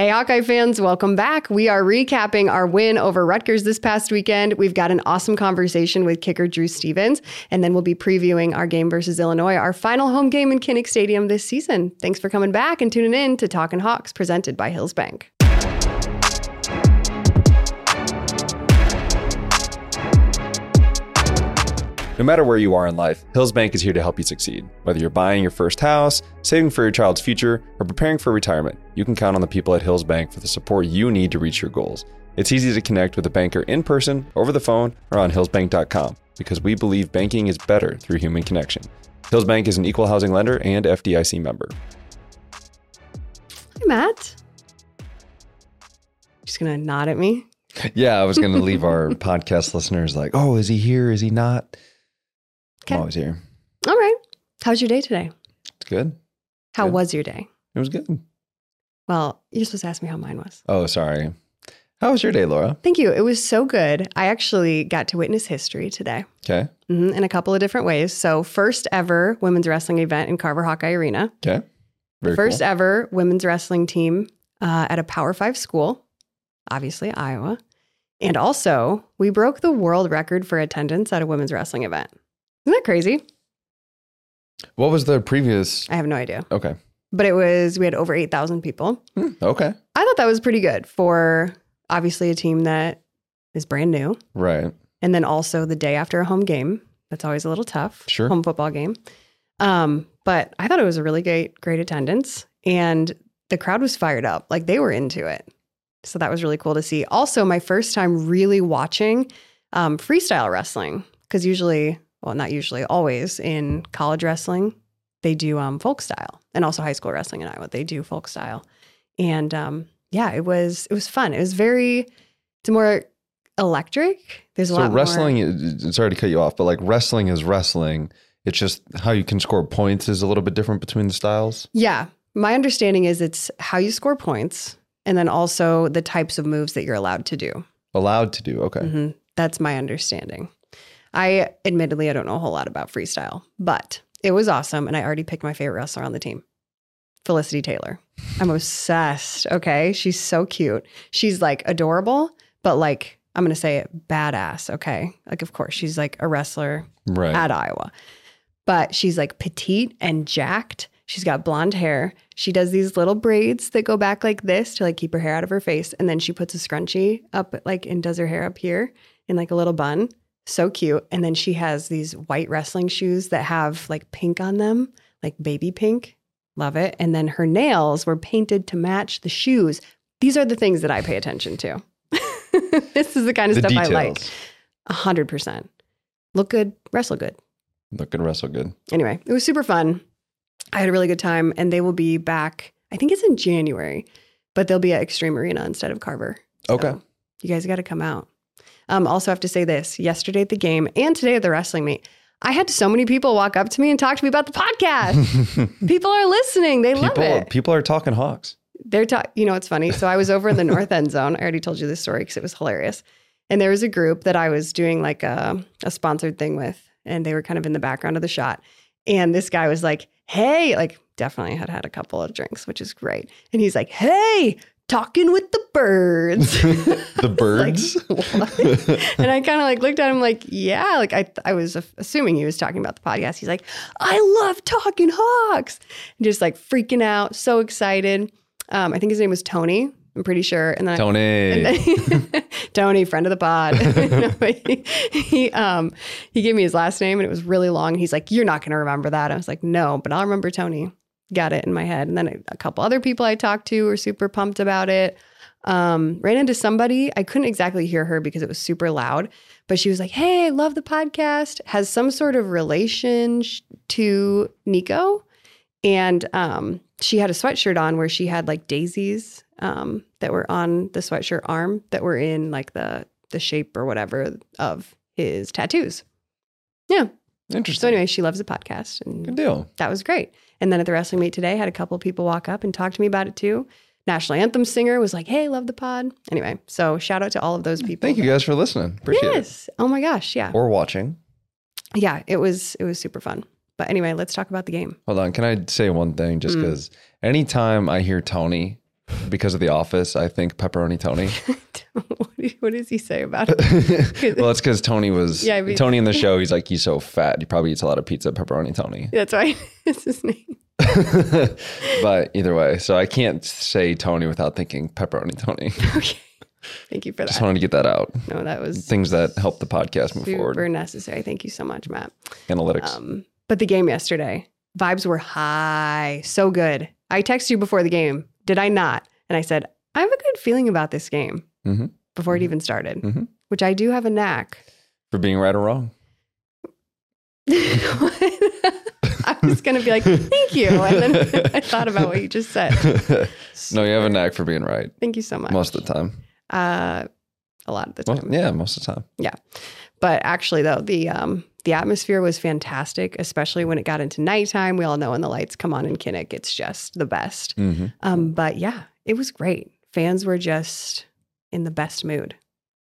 Hey, Hawkeye fans, welcome back. We are recapping our win over Rutgers this past weekend. We've got an awesome conversation with kicker Drew Stevens, and then we'll be previewing our game versus Illinois, our final home game in Kinnick Stadium this season. Thanks for coming back and tuning in to Talkin' Hawks, presented by Hills No matter where you are in life, Hills Bank is here to help you succeed. Whether you're buying your first house, saving for your child's future, or preparing for retirement, you can count on the people at Hills Bank for the support you need to reach your goals. It's easy to connect with a banker in person, over the phone, or on hillsbank.com because we believe banking is better through human connection. Hills Bank is an equal housing lender and FDIC member. Hey, Matt. Just gonna nod at me. Yeah, I was going to leave our podcast listeners like, oh, is he here? Is he not? Okay. I'm always here. All right. How's your day today? It's good. How Good. was your day? It was good. Well, you're supposed to ask me how mine was. Oh, sorry. How was your day, Laura? Thank you. It was so good. I actually got to witness history today Okay. mhm, in a couple of different ways. So, first ever women's wrestling event in Carver Hawkeye Arena. Okay. Very first cool. ever women's wrestling team uh, at a Power Five school, obviously Iowa. And also, we broke the world record for attendance at a women's wrestling event. Isn't that crazy? What was the previous? I have no idea. Okay. But it was, we had over 8,000 people. Hmm, Okay. I thought that was pretty good for obviously a team that is brand new. Right. And then also the day after a home game. That's always a little tough. Sure. Home football game. Um, but I thought it was a really great, great attendance. And the crowd was fired up. Like they were into it. So that was really cool to see. Also, my first time really watching um, freestyle wrestling. Because usually, well, not usually, always in college wrestling, they do um, folk style. And also high school wrestling in Iowa, they do folk style. And um, yeah, it was it was fun. It was very it's more electric. There's a So lot wrestling, more. sorry to cut you off, but like wrestling is wrestling. It's just how you can score points is a little bit different between the styles. Yeah. My understanding is it's how you score points and then also the types of moves that you're allowed to do. Allowed to do. Okay. Mhm. That's my understanding. I admittedly I don't know a whole lot about freestyle, but it was awesome and I already picked my favorite wrestler on the team. Felicity Taylor. I'm obsessed. Okay. She's so cute. She's like adorable, but like I'm going to say it badass. Okay. Like, of course, she's like a wrestler Right. at Iowa. But she's like petite and jacked. She's got blonde hair. She does these little braids that go back like this to like keep her hair out of her face. And then she puts a scrunchie up like and does her hair up here in like a little bun. So cute. And then she has these white wrestling shoes that have like pink on them, like baby pink. Love it. And then her nails were painted to match the shoes. These are the things that I pay attention to. this is the kind of the stuff details. I like. A hundred percent. Look good, wrestle good. Look and wrestle good. Anyway, it was super fun. I had a really good time, and they will be back. I think it's in January, but they'll be at Xtream Arena instead of Carver. So Okay. you guys got to come out. Um, also, have to say this: yesterday at the game and today at the wrestling meet, I had so many people walk up to me and talk to me about the podcast. people are listening; they love it. People are talking hawks. They're talking. You know, it's funny. So I was over in the north end zone. I already told you this story because it was hilarious. And there was a group that I was doing like a, a sponsored thing with, and they were kind of in the background of the shot. And this guy was like, "Hey," like definitely had had a couple of drinks, which is great. And he's like, "Hey." Talking with the birds. The birds. what? and I kind of like looked at him like, yeah, like I, I was assuming he was talking about the podcast. He's like, I love talking hawks, and just like freaking out, so excited. Um, I think his name was Tony. I'm pretty sure. And then I, Tony. and then- Tony, friend of the pod. No, he, he, um, he gave me his last name and it was really long. He's like, You're not going to remember that. I was like, No, but I'll remember Tony. Got it in my head. And then a, couple other people I talked to were super pumped about it. Um, ran into somebody. I couldn't exactly hear her because it was super loud, but she was like, Hey, I love the podcast. Has some sort of relation to Nico. And um, she had a sweatshirt on where she had like daisies um, that were on the sweatshirt arm that were in like the the shape or whatever of his tattoos. Yeah. Interesting. So anyway, she loves the podcast, Good and deal. that was great. And then at the wrestling meet today, had a couple of people walk up and talk to me about it too. National anthem singer was like, "Hey, love the pod." Anyway, so shout out to all of those people. Thank you guys for listening. Appreciate yes. Oh my gosh. Yeah. it. Or watching. Yeah. It was it was super fun. But anyway, let's talk about the game. Hold on. Can I say one thing? Just Mm. because anytime I hear Tony because of The Office, I think pepperoni Tony. what, do- what does he say about it? well, it's because Tony was Yeah, I mean- Tony in the show. He's like he's so fat. He probably eats a lot of pizza. Pepperoni Tony. That's right. It's his name. but either way, so I can't say Tony without thinking pepperoni Tony. Okay. Thank you for that. Just wanted to get that out. No, that was Things that help the podcast move super forward. necessary. Thank you so much, Matt. Analytics. Um, but the game yesterday, vibes were high, so good. I texted you before the game, did I not? And I said, I have a good feeling about this game Mhm. before it even started, Mhm. which I do have a knack. For being right or wrong. I was going to be like, thank you. And then I thought about what you just said. no, you have a knack for being right Thank you so much. most of the time. Uh, a lot of the time. yeah, most of the time. But actually, though, the um, the atmosphere was fantastic, especially when it got into nighttime. We all know when the lights come on in Kinnick, it's just the best. hmm Um, but yeah, it was great. Fans were just in the best mood,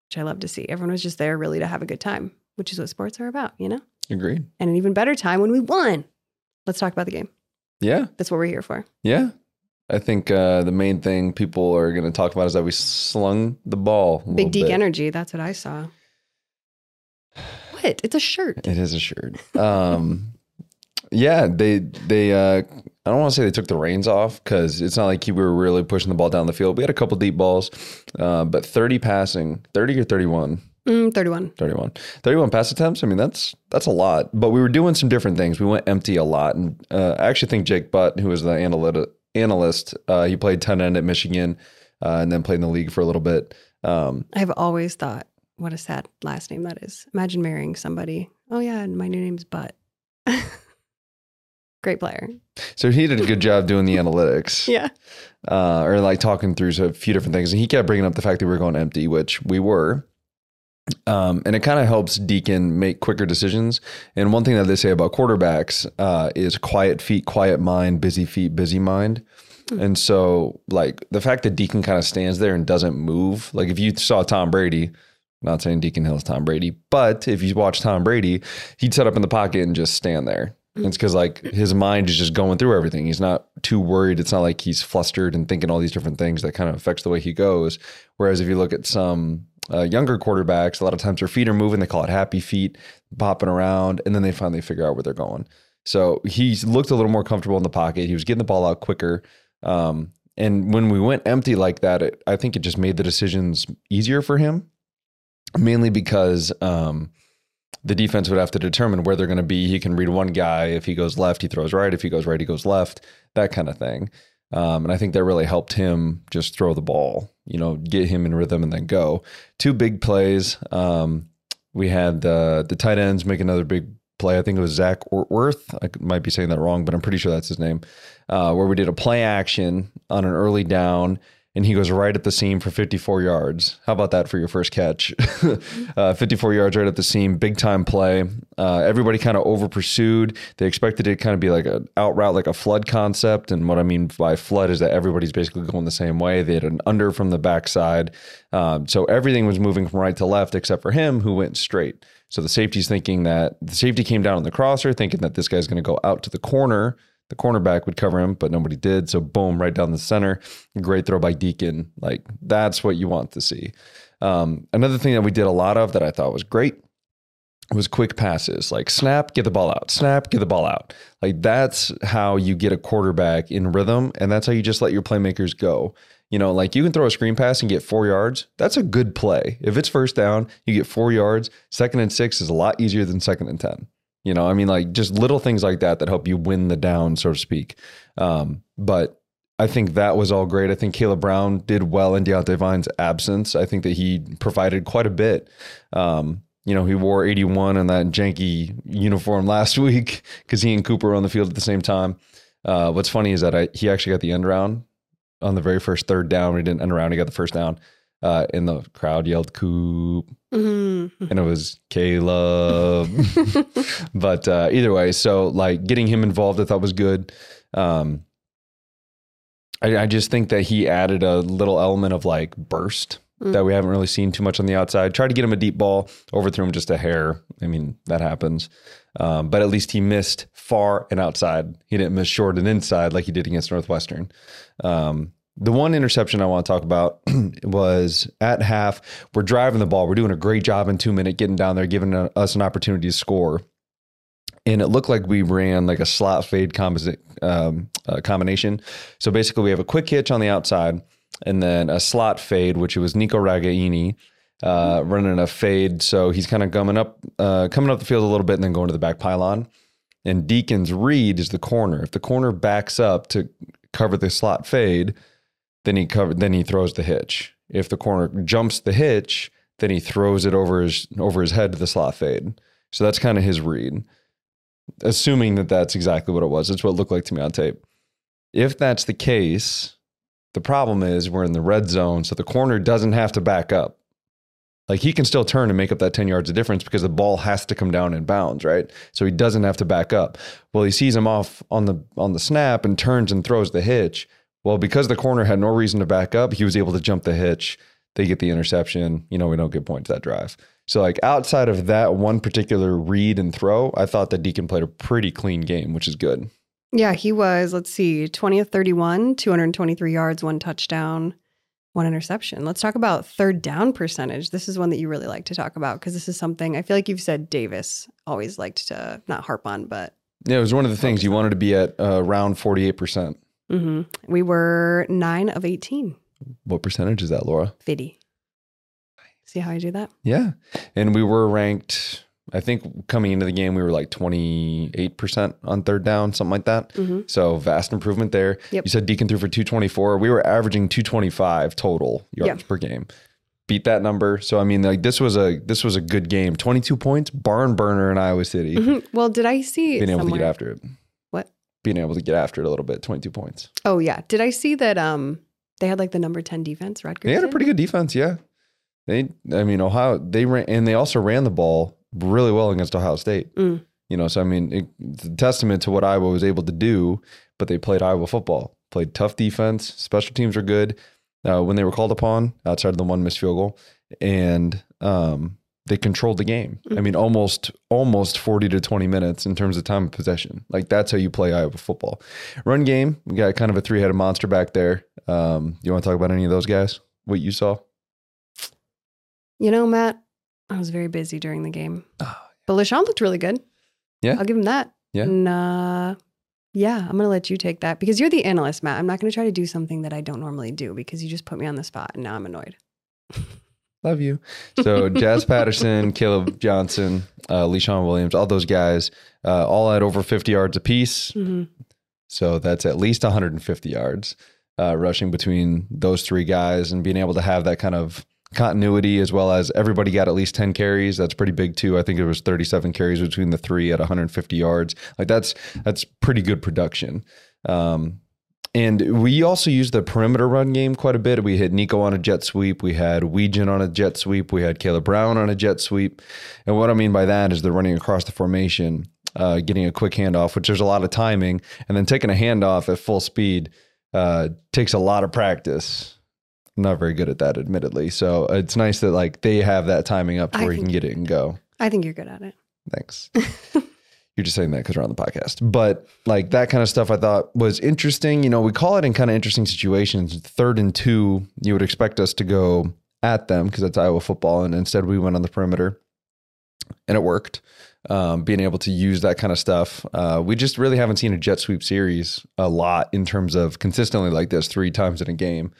which I love to see. Everyone was just there really to have a good time, which is what sports are about, you know? Agreed. And an even better time when we won. Let's talk about the game. Yeah, That's what we're here for. yeah. I think uh, the main thing people are going to talk about is that we slung the ball. Big Deke bit. energy. That's what I saw. It's a shirt. It is a shirt. Um, yeah, they they. Uh, I don't want to say they took the reins off because it's not like we were really pushing the ball down the field. We had a couple deep balls, uh, but thirty passing, thirty or 31, Mm, 31. 31, 31 pass attempts. I mean, that's that's a lot. But we were doing some different things. We went empty a lot, and uh, I actually think Jake Butt, who was the analytic analyst, uh, he played tight end at Michigan, uh, and then played in the league for a little bit. Um, I've always thought, what a sad last name that is. Imagine marrying somebody. Oh, yeah, and my new name's Butt. Great player. so he did a good job doing the analytics. Yeah. uh, or like talking through a few different things. And he kept bringing up the fact that we were going empty, which we were. Um, and it kind of helps Deacon make quicker decisions. And one thing that they say about quarterbacks uh, is quiet feet, quiet mind, busy feet, busy mind. And so, like the fact that Deacon kind of stands there and doesn't move, like if you saw Tom Brady, not saying Deacon Hill's Tom Brady, but if you watch Tom Brady, he'd set up in the pocket and just stand there. It's because like his mind is just going through everything. He's not too worried. It's not like he's flustered and thinking all these different things that kind of affects the way he goes. Whereas if you look at some uh, younger quarterbacks, a lot of times their feet are moving. They call it happy feet, popping around, and then they finally figure out where they're going. So he looked a little more comfortable in the pocket. He was getting the ball out quicker. Um, and when we went empty like that, it, I think it just made the decisions easier for him, mainly because um, the defense would have to determine where they're going to be. He can read one guy. If he goes left, he throws right. If he goes right, he goes left, that kind of thing. Um, and I think that really helped him just throw the ball, you know, get him in rhythm and then go. Two big plays. Um, we had the, the tight ends make another big play. I think it was Zach Ortwerth. I might be saying that wrong, but I'm pretty sure that's his name. Uh, where we did a play action on an early down, and he goes right at the seam for 54 yards. How about that for your first catch? uh, 54 yards right at the seam, big time play. Uh, everybody kind of over pursued. They expected it to kind of be like an out route, like a flood concept. And what I mean by flood is that everybody's basically going the same way. They had an under from the backside. Um, so everything was moving from right to left except for him who went straight. So the safety's thinking that the safety came down on the crosser, thinking that this guy's going to go out to the corner. The cornerback would cover him, but nobody did. So boom, right down the center. Great throw by Deacon. Like that's what you want to see. Um, another thing that we did a lot of that I thought was great was quick passes like snap, get the ball out, snap, get the ball out. Like that's how you get a quarterback in rhythm, and that's how you just let your playmakers go. You know, like you can throw a screen pass and get four yards. That's a good play. If it's first down, you get four yards. Second and six is a lot easier than second and 10. You know, I mean, like just little things like that that help you win the down, so to speak. Um, but I think that was all great. I think Caleb Brown did well in Diante Vines' absence. I think that he provided quite a bit. Um, you know, he wore 81 in that janky uniform last week because he and Cooper were on the field at the same time. Uh, what's funny is that I, he actually got the end round on the very first third down. He didn't end around, he got the first down. Uh, and the crowd yelled Coop, Mhm. and it was Caleb. but uh, either way, so like getting him involved, I thought was good. Um, I, I just think that he added a little element of like burst Mm. that we haven't really seen too much on the outside. Tried to get him a deep ball, overthrew him just a hair. I mean, that happens. Um, but at least he missed far and outside. He didn't miss short and inside like he did against Northwestern. Um, the one interception I want to talk about was at half. We're driving the ball. We're doing a great job in two minute getting down there, giving us an opportunity to score. And it looked like we ran like a slot fade composite, um, uh, combination. So basically, we have a quick hitch on the outside and then a slot fade, which it was Nico Ragaini uh, running a fade. So he's kind of coming up, uh, coming up the field a little bit and then going to the back pylon. And Deacon's read is the corner. If the corner backs up to cover the slot fade, then he cover, then he throws the hitch. If the corner jumps the hitch, then he throws it over his over his head to the slot fade. So that's kind of his read. Assuming that that's exactly what it was. That's what it looked like to me on tape. If that's the case, the problem is we're in the red zone, so the corner doesn't have to back up. Like he can still turn and make up that 10 yards of difference because the ball has to come down in bounds, right? So he doesn't have to back up. Well, he sees him off on the on the snap and turns and throws the hitch. Well, because the corner had no reason to back up, he was able to jump the hitch. They get the interception. You know, we don't get points that drive. So, like outside of that one particular read and throw, I thought that Deacon played a pretty clean game, which is good. Yeah, he was, let's see, 20th 31, 223 yards, one touchdown one interception. Let's talk about third down percentage. This is one that you really like to talk about because this is something I feel like you've said Davis always liked to not harp on, but yeah, it was one of the things you wanted to be at uh, around forty eight percent. Mm-hmm. We were nine of eighteen. What percentage is that, Laura? Fifty. See how I do that? Yeah, and we were ranked I think coming into the game, we were like 28% on third down, something like that. Mm-hmm. So vast improvement there. Yep. You said Deacon threw for 224. We were averaging 225 total yards yep. per game. Beat that number. So I mean, like this was a this was a good game. 22 points, barn burner in Iowa City. Mm-hmm. Well, did I see being able somewhere? to get after it? Being able to get after it a little bit. 22 points. Oh yeah. Did I see that? Um, they had like the number 10 defense. Rutgers. They had a pretty good defense. Yeah. They, I mean, Ohio. They ran and they also ran the ball really well against Ohio State. Mm. You know, so I mean, it, it's a testament to what Iowa was able to do. But they played Iowa football, played tough defense. Special teams are good uh, when they were called upon outside of the one missed field goal, and um, they controlled the game. Mm. I mean, almost almost forty to twenty minutes in terms of time of possession. Like that's how you play Iowa football. Run game, we got kind of a three headed monster back there. Um, you want to talk about any of those guys? What you saw? You know, Matt, I was very busy during the game. Oh, but Leshon looked really good. Yeah. I'll give him that. Yeah. And uh, yeah, I'm going to let you take that because you're the analyst, Matt. I'm not going to try to do something that I don't normally do because you just put me on the spot and now I'm annoyed. Love you. So Jazz Patterson, Caleb Johnson, uh, Leshon Williams, all those guys, uh, all at over 50 yards apiece. Mm-hmm. So that's at least 150 yards uh, rushing between those three guys and being able to have that kind of continuity as well as everybody got at least 10 carries. That's pretty big too. I think it was 37 carries between the three at 150 yards. Like that's that's pretty good production. Um, and we also used the perimeter run game quite a bit. We had Nico on a jet sweep. We had Weejan on a jet sweep. We had Caleb Brown on a jet sweep. And what I mean by that is they're running across the formation, uh, getting a quick handoff, which there's a lot of timing, and then taking a handoff at full speed uh, takes a lot of practice. I'm not very good at that, admittedly. So it's nice that like they have that timing up to I where you can get it and go. I think you're good at it. Thanks. you're just saying that because we're on the podcast. But like that kind of stuff I thought was interesting. You know, we call it in kind of interesting situations. Third and two, you would expect us to go at them because that's Iowa football. And instead we went on the perimeter and it worked. Um, being able to use that kind of stuff. Uh, we just really haven't seen a jet sweep series a lot in terms of consistently like this three times in a game.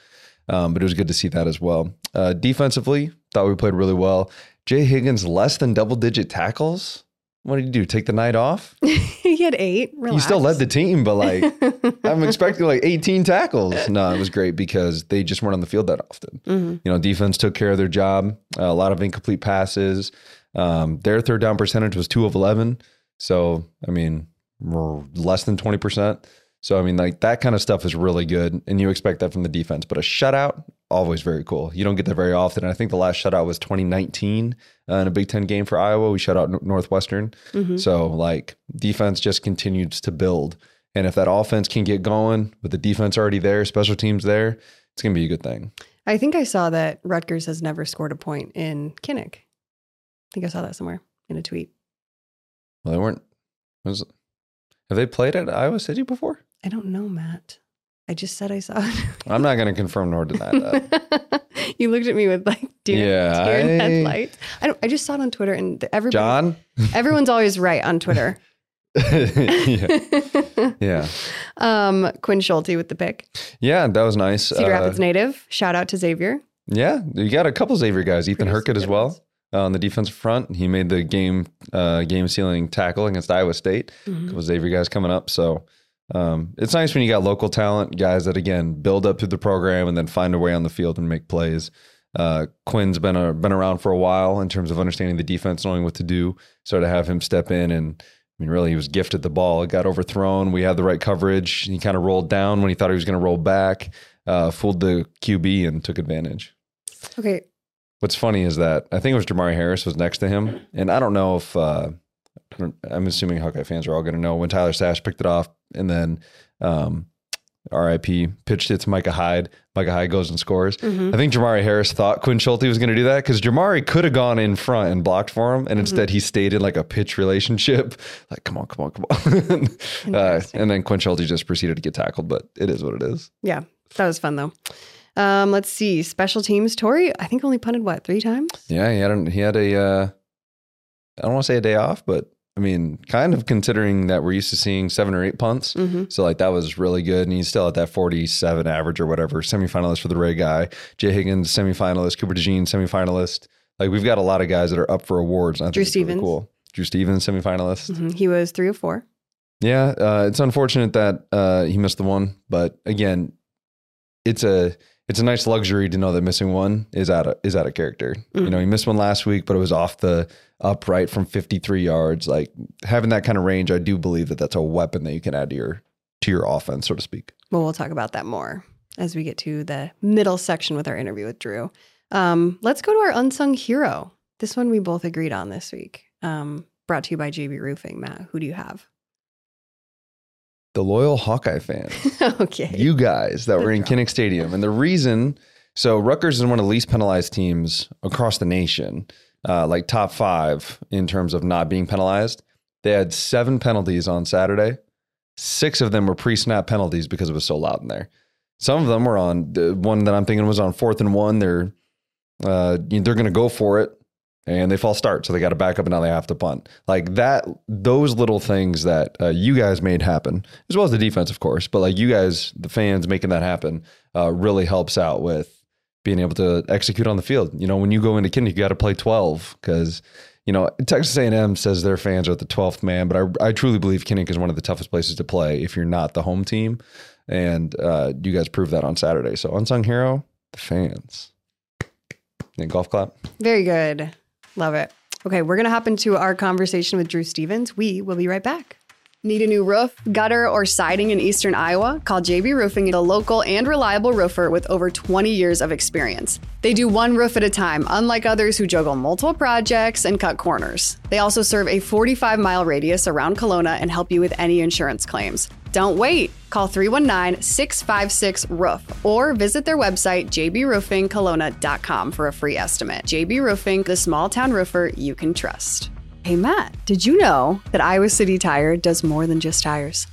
Um, but it was good to see that as well. Uh, defensively, thought we played really well. Jay Higgins less than double digit tackles. What did you do? Take the night off? he had eight. Relax. He still led the team, but like I'm expecting like 18 tackles. No, it was great because they just weren't on the field that often. Mm-hmm. You know, defense took care of their job. Uh, a lot of incomplete passes. Um, their third down percentage was two of 11. So I mean, less than 20 percent. So I mean, like that kind of stuff is really good, and you expect that from the defense. But a shutout, always very cool. You don't get that very often. And I think the last shutout was 2019 uh, in a Big Ten game for Iowa. We shut out Northwestern. Mm-hmm. So like defense just continues to build, and if that offense can get going with the defense already there, special teams there, it's gonna be a good thing. I think I saw that Rutgers has never scored a point in Kinnick. I think I saw that somewhere in a tweet. Well, they weren't. Was have they played at Iowa City before? I don't know, Matt. I just said I saw it. I'm not going to confirm nor deny that. you looked at me with like deer, Yeah, deer in I- headlights. I don't. I just saw it on Twitter, and everybody, John? everyone's always right on Twitter. yeah. yeah. um, Quinn Schulte with the pick. Yeah, that was nice. Cedar Uh, Rapids native. Shout out to Xavier. Yeah, you got a couple Xavier guys. Ethan Hurkett as well uh, on the defensive front. He made the game uh, game sealing tackle against Iowa State. Mhm. A couple Xavier guys coming up. So um, it's nice when you got local talent, guys that again build up through the program and then find a way on the field and make plays. Uh, Quinn's been a, been around for a while in terms of understanding the defense, knowing what to do. So to have him step in and I mean, really, he was gifted the ball. It got overthrown. We had the right coverage. He kind of rolled down when he thought he was going to roll back. Uh, fooled the QB and took advantage. Okay. What's funny is that I think it was Jamari Harris was next to him, and I don't know if uh, I'm assuming Hawkeye fans are all going to know when Tyler Sash picked it off, and then um, RIP pitched it to Micah Hyde. Micah Hyde goes and scores. Mhm. I think Jamari Harris thought Quinn Schulte was going to do that because Jamari could have gone in front and blocked for him, and instead he stayed in like a pitch relationship. Like, come on, come on, come on. uh, and then Quinn Schulte just proceeded to get tackled, but it is what it is. Yeah, that was fun though. Um, let's see. Special teams. Tory, I think only punted what three times. Yeah, he had a, he had a uh, I don't want to say a day off, but I mean, kind of considering that we're used to seeing seven or eight punts. Mm-hmm. So like that was really good, and he's still at that forty-seven average or whatever. Semifinalist for the Ray Guy, Jay Higgins semifinalist, Cooper DeJean semifinalist. Like we've got a lot of guys that are up for awards. and I think Drew it's really Stevens. cool. Drew Stevens semifinalist. hmm He was three of four. Yeah, uh, it's unfortunate that uh, he missed the one, but again, it's a it's a nice luxury to know that missing one is out of is out of character. You Mhm. know, he missed one last week, but it was off the upright from 53 yards. Like having that kind of range, I do believe that that's a weapon that you can add to your to your offense, so to speak. Well, we'll talk about that more as we get to the middle section with our interview with Drew. Um, let's go to our unsung hero. This one we both agreed on this week. Um, brought to you by JB Roofing. Matt, who do you have? The loyal Hawkeye fans. okay. you guys that Good were in. Kinnick Stadium. And the reason, so Rutgers is one of the least penalized teams across the nation, uh, like top five in terms of not being penalized. They had seven penalties on Saturday. Six of them were pre snap penalties because it was so loud in there. Some of them were on the one that I'm thinking was on fourth and one. They're uh, they're going to go for it and they fall start, so they got to back up and now they have to punt. Like that, those little things that uh, you guys made happen, as well as the defense, of course. But like you guys, the fans making that happen, uh, really helps out with being able to execute on the field. You know, when you go into Kinnick, you got to play twelve because you know Texas A&M says their fans are the twelfth man, but I, I truly believe Kinnick is one of the toughest places to play if you're not the home team, and uh, you guys proved that on Saturday. So unsung hero, the fans. And golf clap. Very good. Love it. Okay, we're going to hop into our conversation with Drew Stevens. We will be right back. Need a new roof, gutter, or siding in eastern Iowa? Call JB Roofing, the local and reliable roofer with over 20 years of experience. They do one roof at a time, unlike others who juggle multiple projects and cut corners. They also serve a 45 mile radius around Kalona and help you with any insurance claims. Don't wait. Call 319 656 Roof or visit their website, jbroofingkalona.com, for a free estimate. JB Roofing, the small town roofer you can trust. Hey, Matt, did you know that Iowa City Tire does more than just tires?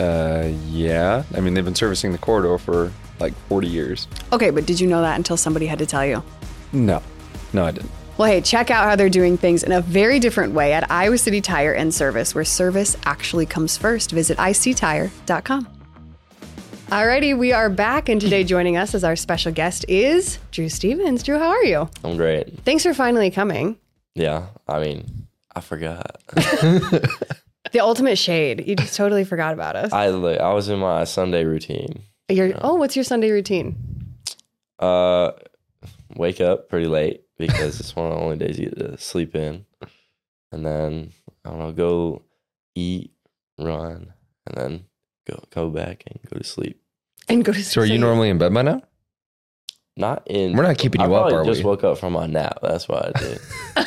Uh, yeah. I mean, they've been servicing the corridor for like 40 years. Okay, but did you know that until somebody had to tell you? No, no, I didn't. Well, hey, check out how they're doing things in a very different way at Iowa City Tire and Service, where service actually comes first. Visit ictire.com. Alrighty, we are back, and today joining us as our special guest is Drew Stevens. Drew, how are you? I'm great. Thanks for finally coming. Yeah, I mean, I forgot. The ultimate shade. You just totally forgot about us. I I was in my Sunday routine. You're, oh, what's your Sunday routine? Uh, wake up pretty late because it's one of the only days you get to sleep in, and then I don't know, go eat, run, and then go go back and go to sleep. And go to sleep. So are you normally in bed by now? Not in. We're not keeping I you up, probably are just we? woke up from my nap. That's what I did.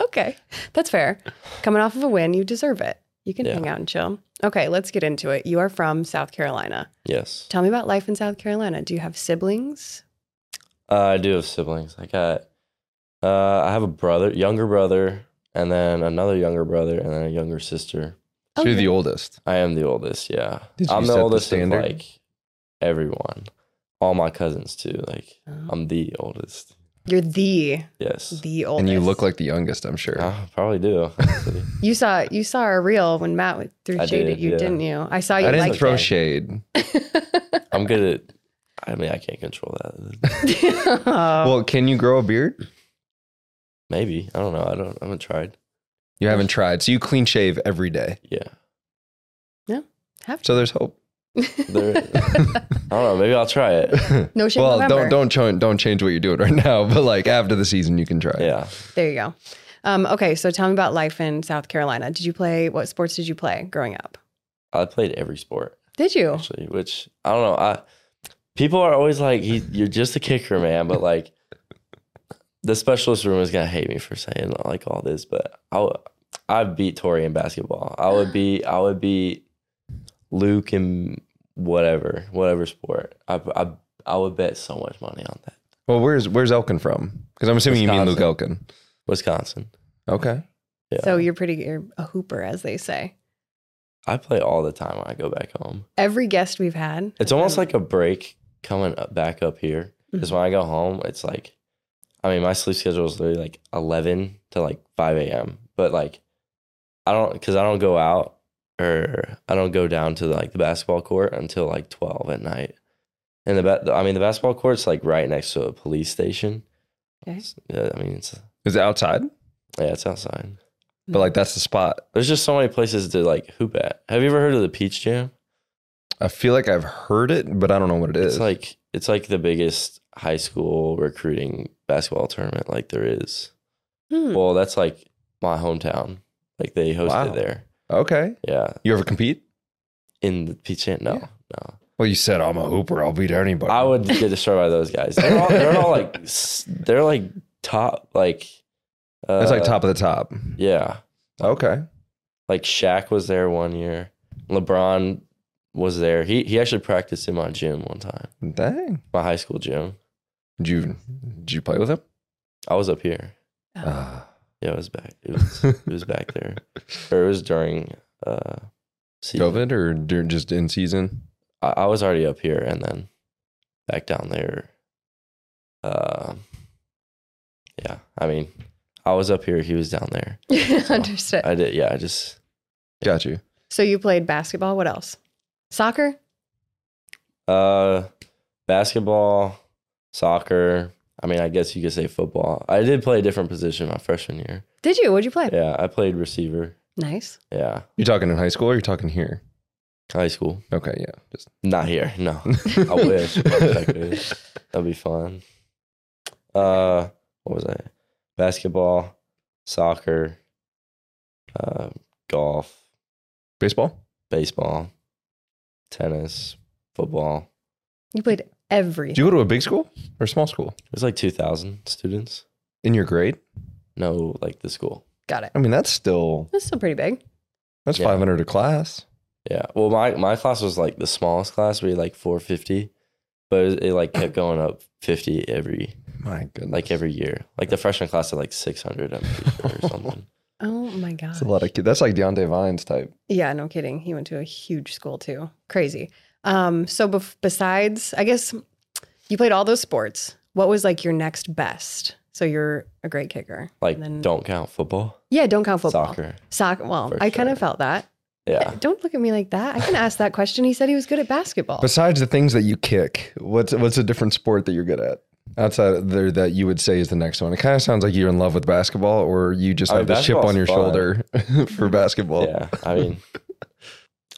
Okay, that's fair. Coming off of a win, you deserve it. You can Yeah. hang out and chill. Okay, let's get into it. You are from South Carolina. yes, Tell me about life in South Carolina. Do you have siblings? Uh, I do have siblings. I got. Uh, I have a brother, younger brother, and then another younger brother, and then a younger sister. So you're the oldest. I am the oldest. Yeah, Did you I'm set the the oldest of standard? like everyone, all my cousins too. Like Oh. I'm the oldest. You're the Yes, the oldest. And you look like the youngest, I'm sure. I probably do. actually. you saw you saw our reel when Matt threw I shade did, at you, yeah. didn't you? I saw you. I didn't like throw it. shade. I'm good at. I mean, I can't control that. Well, can you grow a beard? Maybe I don't know. I don't. I haven't tried. You haven't tried. So you clean shave every day. Yeah. Yeah. Have So there's hope. There, I don't know. Maybe I'll try it. no shade well, November. don't don't ch- don't change what you're doing right now, but like after the season you can try. it. Yeah. There you go. Um, okay, so tell me about life in South Carolina. Did you play? What sports did you play growing up? I played every sport Did you? actually, which I don't know. I people are always like, he, "You're just a kicker, man," but like the specialist room is gonna hate me for saying like all this, but I w- I beat Tory in basketball. I would be I would beat Luke in whatever whatever sport. I I I would bet so much money on that. Well, where's where's Elkin from? Because I'm assuming you mean Luke Elkin. Wisconsin. Okay. Yeah. So you're pretty. You're a hooper, as they say. I play all the time when I go back home. Every guest we've had. It's almost like a break coming up, back up here. Because Mm-hmm. when I go home, it's like, I mean, my sleep schedule is literally like 11 to like 5 a.m. But like, I don't, because I don't go out or I don't go down to like the basketball court until like 12 at night. And the, ba- I mean, the basketball court's like right next to a police station. Okay. It's- Yeah, I mean, it's, Is it outside? yeah, it's outside. But like that's the spot. There's just so many places to like hoop at. Have you ever heard of the Peach Jam? I feel like I've heard it, but I don't know what it is. It's like it's like the biggest high school recruiting basketball tournament like there is. Hmm. Well, that's like my hometown. Like they host Wow. it there. okay. Yeah. You ever compete? In the Peach Jam? No, Yeah. no. Well, you said I'm a hooper. I'll beat anybody. I would get destroyed by those guys. They're all, they're all like they're like top like uh, It's like top of the top. Yeah. Okay. Like Shaq was there one year. LeBron was there. He he actually practiced in my gym one time. Dang. My high school gym. Did you did you play with him? I was up here. Oh. Ah. Yeah, it was back. It was it was back there. Or it was during uh season. COVID or dur- just in season? I, I was already up here and then back down there. Uh, yeah, I mean, I was up here. He was down there. Understood. I did. Yeah, I just Got you. so you played basketball. What else? Soccer. uh basketball, soccer. I mean, I guess you could say football. I did play a different position my freshman year. Did you? What'd you play? Yeah, I played receiver. Nice. Yeah, You're talking in high school or you're talking here? high school. Okay, yeah. Just Not here. No, I wish. I wish I could. That'd be fun. Uh, what was I? Basketball, soccer, uh, golf, baseball? baseball, tennis, football. You played every. Did you go to a big school or a small school? It was like two thousand students. In your grade? No, like the school. Got it. I mean, that's still That's still pretty big. that's Yeah. 500 a class. Yeah. Well, my my class was like the smallest class. We had like four fifty, but it, it like kept going up fifty every My goodness. like every year. Like the freshman class had like six hundred. I'm pretty sure or something. Oh my god. That's a lot of kids. That's like Diante Vines type. Yeah, no kidding. He went to a huge school too. Crazy. Um, so bef- besides, I guess you played all those sports. What was like your next best? So you're a great kicker. Like And then- don't count football, Yeah, don't count football. soccer. Soccer. Well, I kind sure. of felt that. Yeah. Don't look at me like that. I can ask that question. He said he was good at basketball. Besides the things that you kick, what's what's a different sport that you're good at? Outside of there that you would say is the next one. It kind of sounds like you're in love with basketball or you just I have mean, the chip on your basketball's shoulder for basketball. Yeah. I mean,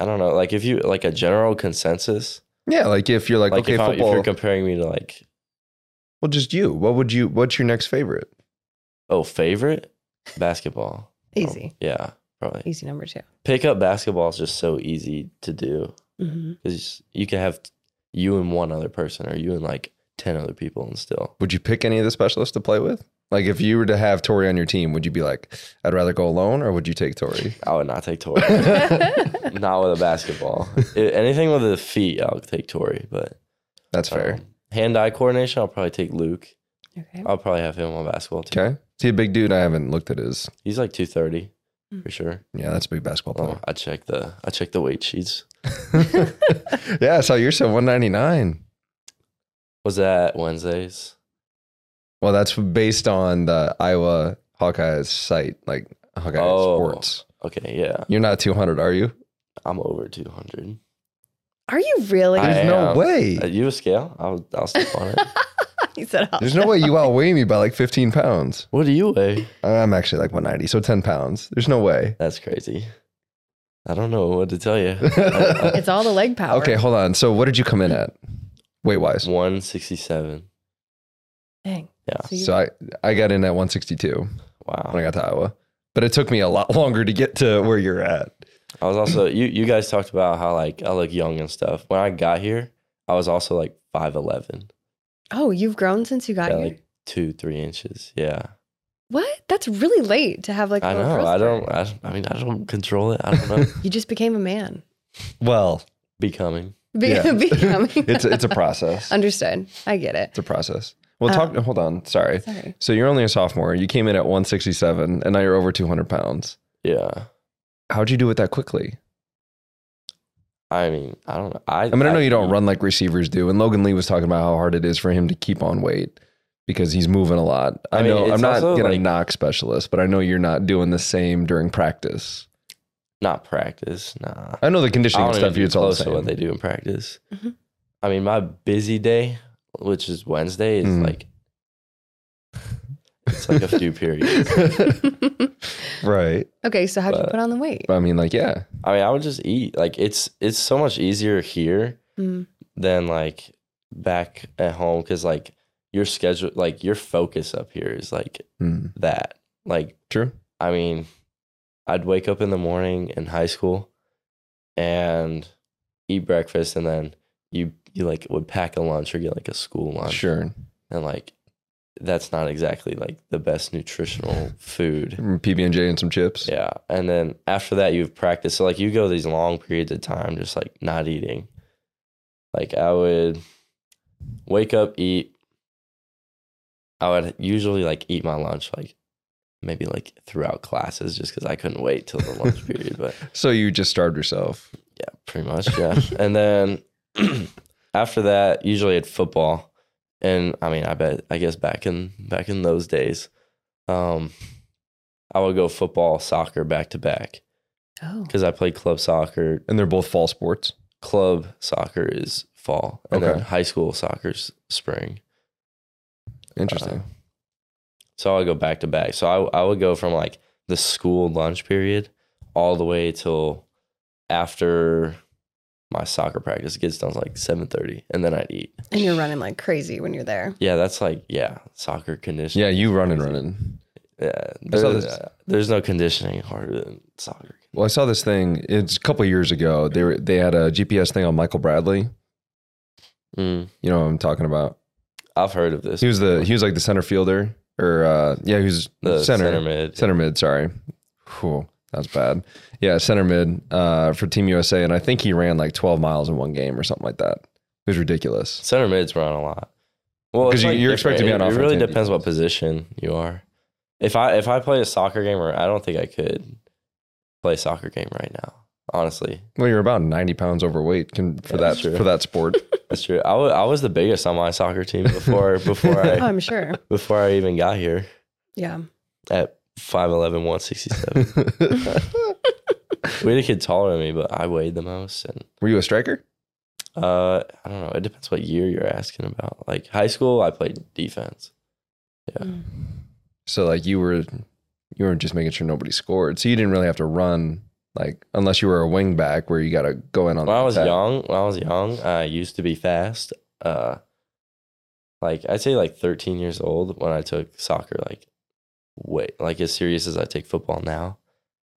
I don't know. Like if you like a general consensus, Yeah, like if you're like, like, okay, if, I, if you're comparing me to like, well, just you. What would you what's your next favorite? oh, favorite basketball. Easy. Oh, yeah, probably. Easy number two. Pick up basketball is just so easy to do mm-hmm. because you can have you and one other person or you and like 10 other people and still. Would you pick any of the specialists to play with? Like if you were to have Tory on your team, would you be like, I'd rather go alone or would you take Tory? I would not take Tory. not with a basketball. I- anything with the feet, I'll take Tory. But That's fair. um, hand-eye coordination, I'll probably take Luke. Okay. I'll probably have him on basketball too. Okay. See a big dude. I haven't looked at his. He's like 230. for sure. Yeah, that's a big basketball Oh, player. I check the I check the weight sheets. yeah, so you're still 199. Was that Wednesdays? Well, that's based on the Iowa Hawkeyes site, like Hawkeye Oh. Sports. Okay, yeah, You're not 200, are you? I'm over 200. Are you really? I There's no way. Uh, you a scale? I'll I'll step on it. he said, "I'll There's no way you outweigh me by like 15 pounds. What do you weigh? I'm actually like 190, so 10 pounds. There's no way. That's crazy. I don't know what to tell you. I- It's all the leg power. okay, hold on. So what did you come in at weight wise? 167. Dang. Yeah. So you- So I, I got in at 162 when I Wow. got to Iowa, but it took me a lot longer to get to where you're at. I was also you you guys talked about how like I look young and stuff. When I got here, I was also like 5'11. oh, you've grown since you got Yeah, here. like two, three inches. Yeah. what? That's really late to have like. a I little know. growth I don't spurt. I, I mean I don't control it. I don't know. You just became a man. Well, Becoming. Be- Yeah. becoming. it's it's a process. Understood. I get it. It's a process. Well, talk. Oh. hold on. Sorry. Sorry. So you're only a sophomore. You came in at 167, and now you're over 200 pounds. Yeah. How'd you do it that quickly? I mean, I don't know. I I mean, I know you don't run like receivers do, and Logan Lee was talking about how hard it is for him to keep on weight because he's moving a lot. I, I mean, know I'm not also, gonna knock specialists, but I know you're not doing the same during practice. Not practice. Nah. I know the I conditioning don't and stuff. do It's all the close to what they do in practice. Mhm. I mean, my busy day, which is Wednesday, is Mm. like it's like a few periods. right. okay, so how'd you But- put on the weight? I mean, like, yeah. I mean, I would just eat. Like it's it's so much easier here Mm. than like back at home because like your schedule, like your focus up here is like Hmm. that. Like True. I mean, I'd wake up in the morning in high school and eat breakfast, and then you you like would pack a lunch or get like a school lunch, Sure. and like that's not exactly like the best nutritional food. Mm, PB and J and some chips. Yeah, and then after that you've practiced, so like you go these long periods of time just like not eating. Like I would wake up, eat. I would usually like eat my lunch like maybe like throughout classes just because I couldn't wait till the lunch period. But So you just starved yourself. yeah, pretty much, yeah. and then after that, usually at football, and I mean, I bet I guess back in back in those days, um, I would go football, soccer back to back Oh. because I played club soccer. And they're both fall sports. Club soccer is fall, and Okay. then high school soccer's spring. Interesting. Uh, so I would go back to back. So I I would go from like the school lunch period all the way till after my soccer practice gets done like seven thirty, and then I'd eat. And you're running like crazy when you're there. Yeah, that's like yeah, soccer conditioning. yeah, you running, running. yeah. There's, this- uh, there's no conditioning harder than soccer. Well, I saw this thing. It's a couple years ago. They were they had a GPS thing on Michael Bradley. Mm, You know what I'm talking about. I've heard of this. He was the he was like the center fielder or uh yeah who's the center center, mid. center mid. Sorry, Whew, that was bad. Yeah, center mid uh, for Team USA, and I think he ran like 12 miles in one game or something like that. It was ridiculous. Center mids run a lot. Well, because you- like you're expected to be on It, it really depends what position you are. If I if I play a soccer game, or I don't think I could play a soccer game right now. Honestly, Well, you're about 90 pounds overweight can, for Yeah, that true. for that sport. that's true. I I was the biggest on my soccer team before before Oh, I I'm sure. before I even got here Yeah. at 5'11", 167. we had a kid taller than me, but I weighed the most. And Were you a striker? uh, I don't know. It depends what year you're asking about. Like high school, I played defense. Yeah. Mm. So like you were you were just making sure nobody scored. So you didn't really have to run like unless you were a wing back where you got to go in on. when the I was attack. young, when I was young, I used to be fast. Uh, like I'd say like 13 years old when I took soccer, like wait, like as serious as I take football now.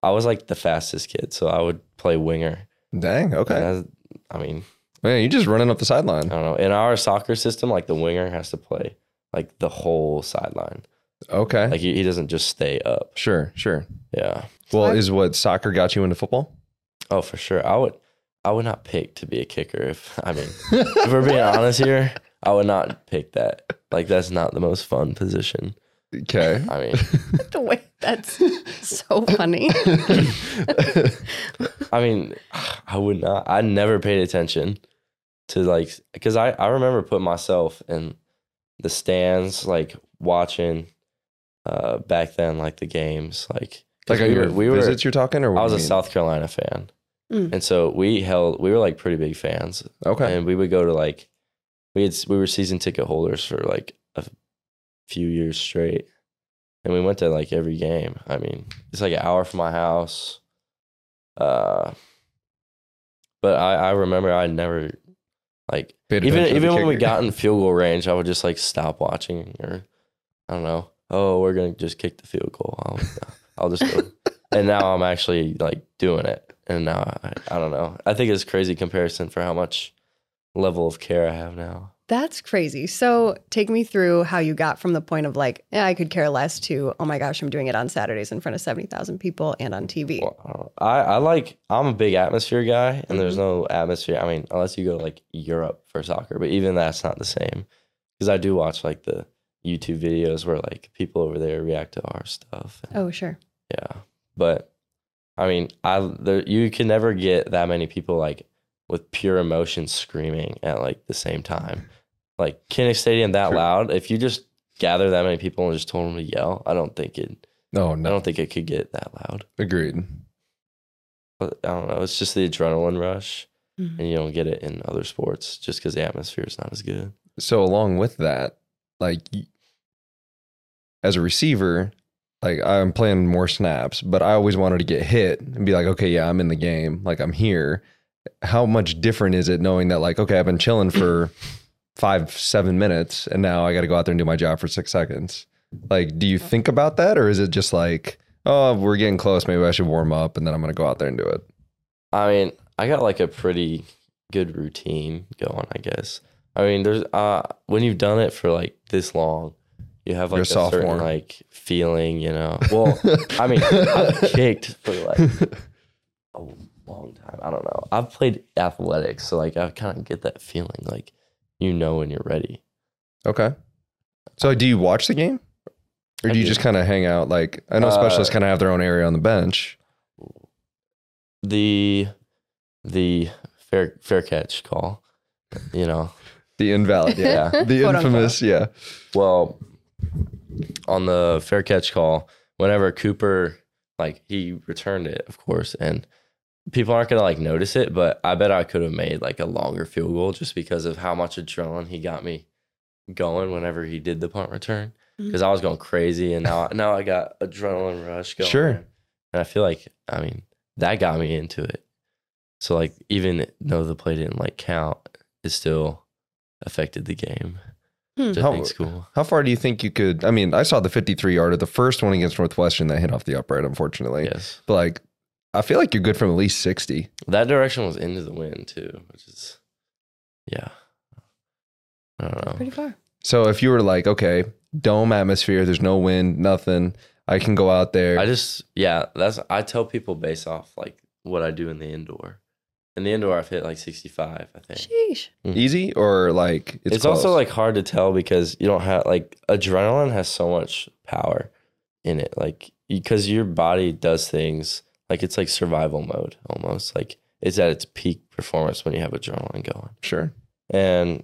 I was like the fastest kid, so I would play winger. Dang. Okay. I, I mean, Man, you're just running up the sideline. I don't know. In our soccer system, like the winger has to play like the whole sideline. Okay. Like he, he doesn't just stay up. sure. Sure. Yeah. Well, I- is what soccer got you into football? Oh, for sure. I would. I would not pick to be a kicker if I mean if we're being honest here, I would not pick that. Like that's not the most fun position. Okay. I mean, the way that's so funny. I mean, I would not. I never paid attention to like because I I remember putting myself in the stands like watching uh back then like the games like 'cause like on we were, we were visits you're talking, or what I was do a mean? South Carolina fan, Mm. and so we held we were like pretty big fans, Okay. and we would go to like we had we were season ticket holders for like a few years straight, and we went to like every game. I mean, it's like an hour from my house. Uh, but I I remember I never like Paid even attention to the even when we got in field goal range, I would just like stop watching or I don't know. Oh, we're gonna just kick the field goal. I'll, just go. and now I'm actually like doing it. And now I, I don't know. I think it's crazy comparison for how much level of care I have now. That's crazy. So take me through how you got from the point of like, yeah, I could care less to, oh my gosh, I'm doing it on Saturdays in front of 70,000 people and on TV. Well, I. I, like I'm a big atmosphere guy, and there's mm-hmm. no atmosphere. I mean, unless you go to like Europe for soccer, but even that's not the same. Because I do watch like the YouTube videos where like people over there react to our stuff. and- Oh, sure. Yeah, but I mean, I there you can never get that many people like with pure emotion screaming at like the same time. Like Kinnick Stadium that Sure. loud. If you just gather that many people and just told them to yell, I don't think it. No, no, I don't think it could get that loud. Agreed. But I don't know. It's just the adrenaline rush, Mhm. and you don't get it in other sports just because the atmosphere is not as good. So along with that, like as a receiver, like I'm playing more snaps, but I always wanted to get hit and be like, okay, yeah, I'm in the game, like I'm here. How much different is it knowing that like, okay, I've been chilling for five, seven minutes, and now I got to go out there and do my job for six seconds? Like, do you think about that, or is it just like, oh, we're getting close, maybe I should warm up, and then I'm gonna go out there and do it? I mean, I got like a pretty good routine going, I guess. I mean, there's uh when you've done it for like this long, you have like You're a a certain like feeling, you know. Well, I mean, I've kicked for like a long time. I don't know. I've played athletics, so like I kind of get that feeling like you know when you're ready. Okay. So do you watch the game? Or I do you do. just kind of hang out? Like I know Uh, specialists kind of have their own area on the bench. The the fair fair catch call, you know. The invalid, yeah. Yeah. the infamous, yeah. Well, on the fair catch call, whenever Cooper like he returned it, of course, and people aren't gonna like notice it, but I bet I could have made like a longer field goal just because of how much adrenaline he got me going whenever he did the punt return. Mm-hmm. Because I was going crazy, and now now I got adrenaline rush going. Sure. and I feel like I mean that got me into it. So like even though the play didn't like count, it still affected the game. Hmm. Which I How- think's cool. How far do you think you could? I mean, I saw the 53 yarder, the first one against Northwestern that hit off the upright, unfortunately. Yes. But like, I feel like you're good from at least 60. That direction was into the wind too, which is yeah. I don't know. Pretty far. So if you were like, okay, dome atmosphere, there's no wind, nothing, I can go out there. I just yeah, that's I tell people based off like what I do in the indoor. In the indoor I've hit like sixty five, I think. Sheesh. Mm-hmm. Easy or like It's, it's, also like hard to tell because you don't have like adrenaline has so much power in it. Like because your body does things like it's like survival mode almost. Like it's at its peak performance when you have adrenaline going. sure. And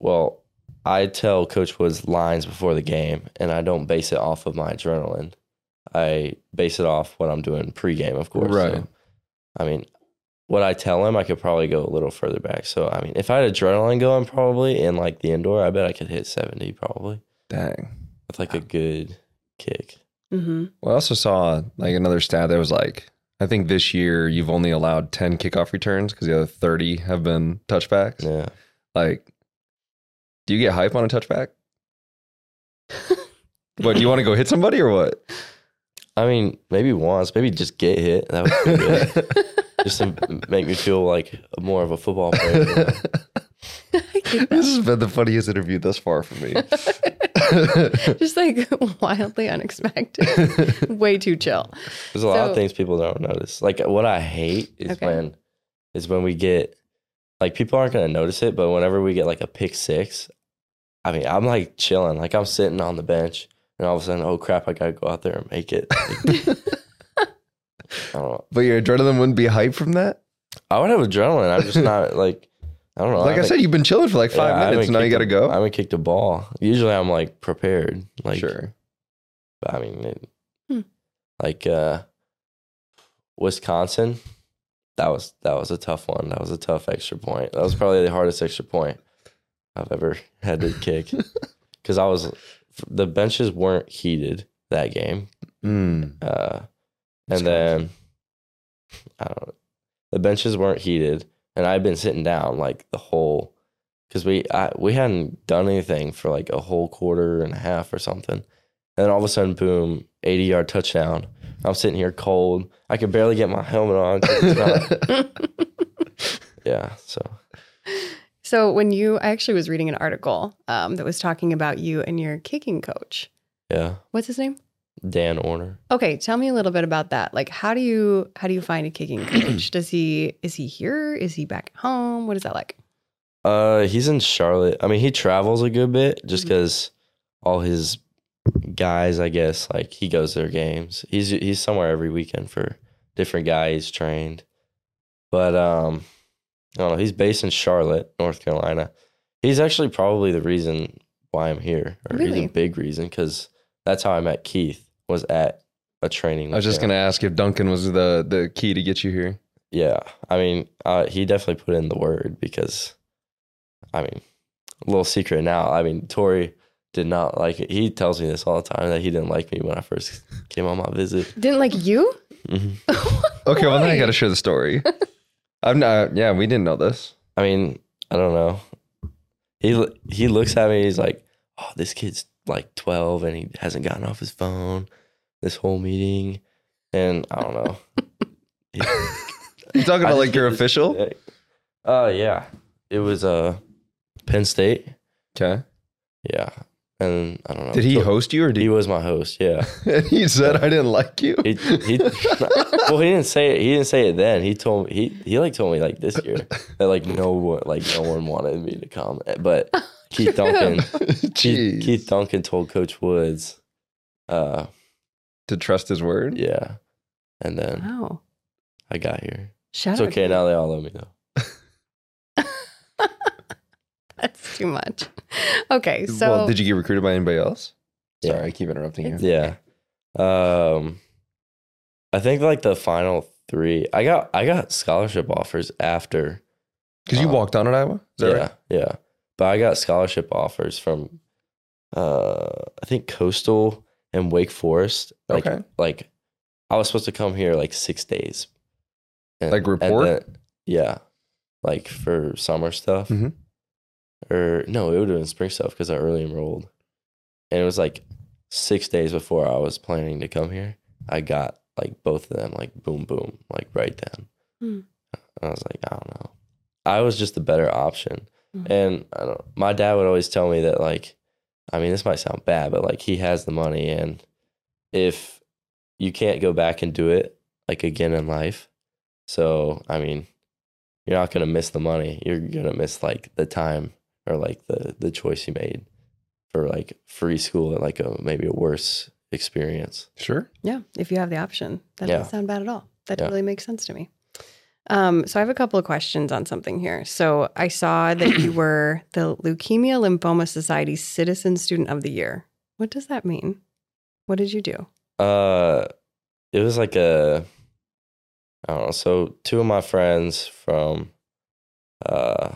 well, I tell Coach Woods lines before the game, and I don't base it off of my adrenaline. I base it off what I'm doing pregame, of course. Right. So, I mean, what I tell him, I could probably go a little further back. So, I mean, if I had adrenaline going probably in like the indoor, I bet I could hit 70 probably Dang. with like a good kick. Mm-hmm. Well, I also saw like another stat that was like, I think this year you've only allowed 10 kickoff returns because the other 30 have been touchbacks. Yeah. Like, do you get hype on a touchback? what, do you want to go hit somebody or what? I mean, maybe once, maybe just get hit. That would be good. just to make me feel like more of a football player. you know? this has been the funniest interview thus far for me. Just like wildly unexpected. Way too chill. There's a lot So- of things people don't notice. Like what I hate is Okay. when is when we get like people aren't gonna notice it, but whenever we get like a pick six, I mean, I'm like chilling, like I'm sitting on the bench, and all of a sudden, oh crap, I gotta go out there and make it. I don't know. But your adrenaline wouldn't be hype from that? I would have adrenaline. I'm just not like I don't know. Like I haven't- said, you've been chilling for like five I minutes. haven't Now you got to go. I haven't kicked a ball. Usually, I'm like prepared. Like sure. But I mean, it, Hmm. like uh, Wisconsin, that was that was a tough one. That was a tough extra point. That was probably the hardest extra point I've ever had to kick because I was the benches weren't heated that game, Mm. uh, and then I don't know, the benches weren't heated, and I'd been sitting down like the whole because we I, we hadn't done anything for like a whole quarter and a half or something. And then all of a sudden, boom, 80 yard touchdown. I'm sitting here cold. I could barely get my helmet on. not- yeah. So, So when you, I actually was reading an article um, that was talking about you and your kicking coach. yeah. What's his name? Dan Orner. Okay, tell me a little bit about that. Like, how do you how do you find a kicking coach? Does he is he here? Is he back at home? What is that like? Uh, he's in Charlotte. I mean, he travels a good bit just because all his guys, I guess, like he goes to their games. He's he's somewhere every weekend for different guys trained. But um, I don't know. He's based in Charlotte, North Carolina. He's actually probably the reason why I'm here, or he's Really? a big reason because that's how I met Keith. Was at a training. I was with just him. gonna ask if Duncan was the the key to get you here. Yeah, I mean, uh, he definitely put in the word because, I mean, a little secret now. I mean, Tory did not like it. He tells me this all the time that he didn't like me when I first came on my visit. Didn't like you? hmm Okay, well then I got to share the story. I'm not. Yeah, we didn't know this. I mean, I don't know. He he looks at me. He's like, "Oh, this kid's like 12 and he hasn't gotten off his phone this whole meeting." And I don't know. He- You talking about just like your this- official? Uh, yeah. It was uh, Penn State. Okay. Yeah, and I don't know. Did he So- host you or did He he? was my host. Yeah. And he said I didn't like you. He, he well, he didn't say it. He didn't say it then. He told me he he like told me like this year that like no one like no one wanted me to come, but Keith Duncan Keith, Keith Duncan told Coach Woods, uh, to trust his word. yeah, and then Wow. I got here. Shout It's out. okay now. They all love me though. That's too much. Okay, so well, did you get recruited by anybody else? Yeah. Sorry, I keep interrupting you. Yeah. Um, I think like the final three. I got I got scholarship offers after Because you Uh, walked on at Iowa. Is that yeah, right? yeah. But I got scholarship offers from uh I think Coastal and Wake Forest. Like Okay. like I was supposed to come here like six days. And- Like report? then- yeah. Like for summer stuff. Mhm. Or no, it would have been spring stuff because I early enrolled. And it was like six days before I was planning to come here. I got like both of them, like boom, boom, like right then. Hmm. I was like, I don't know. I was just the better option. Mhm. And I don't my dad would always tell me that like I mean this might sound bad, but like he has the money and if you can't go back and do it like again in life. So I mean, you're not gonna miss the money. You're gonna miss like the time or like the the choice you made for like free school at like a maybe a worse experience. Sure. yeah, if you have the option, that Yeah. doesn't sound bad at all. That Yeah. totally makes sense to me. Um, so I have a couple of questions on something here. So I saw that you were the Leukemia Lymphoma Society Citizen Student of the Year. What does that mean? What did you do? Uh, it was like a, I don't know. So two of my friends from, uh,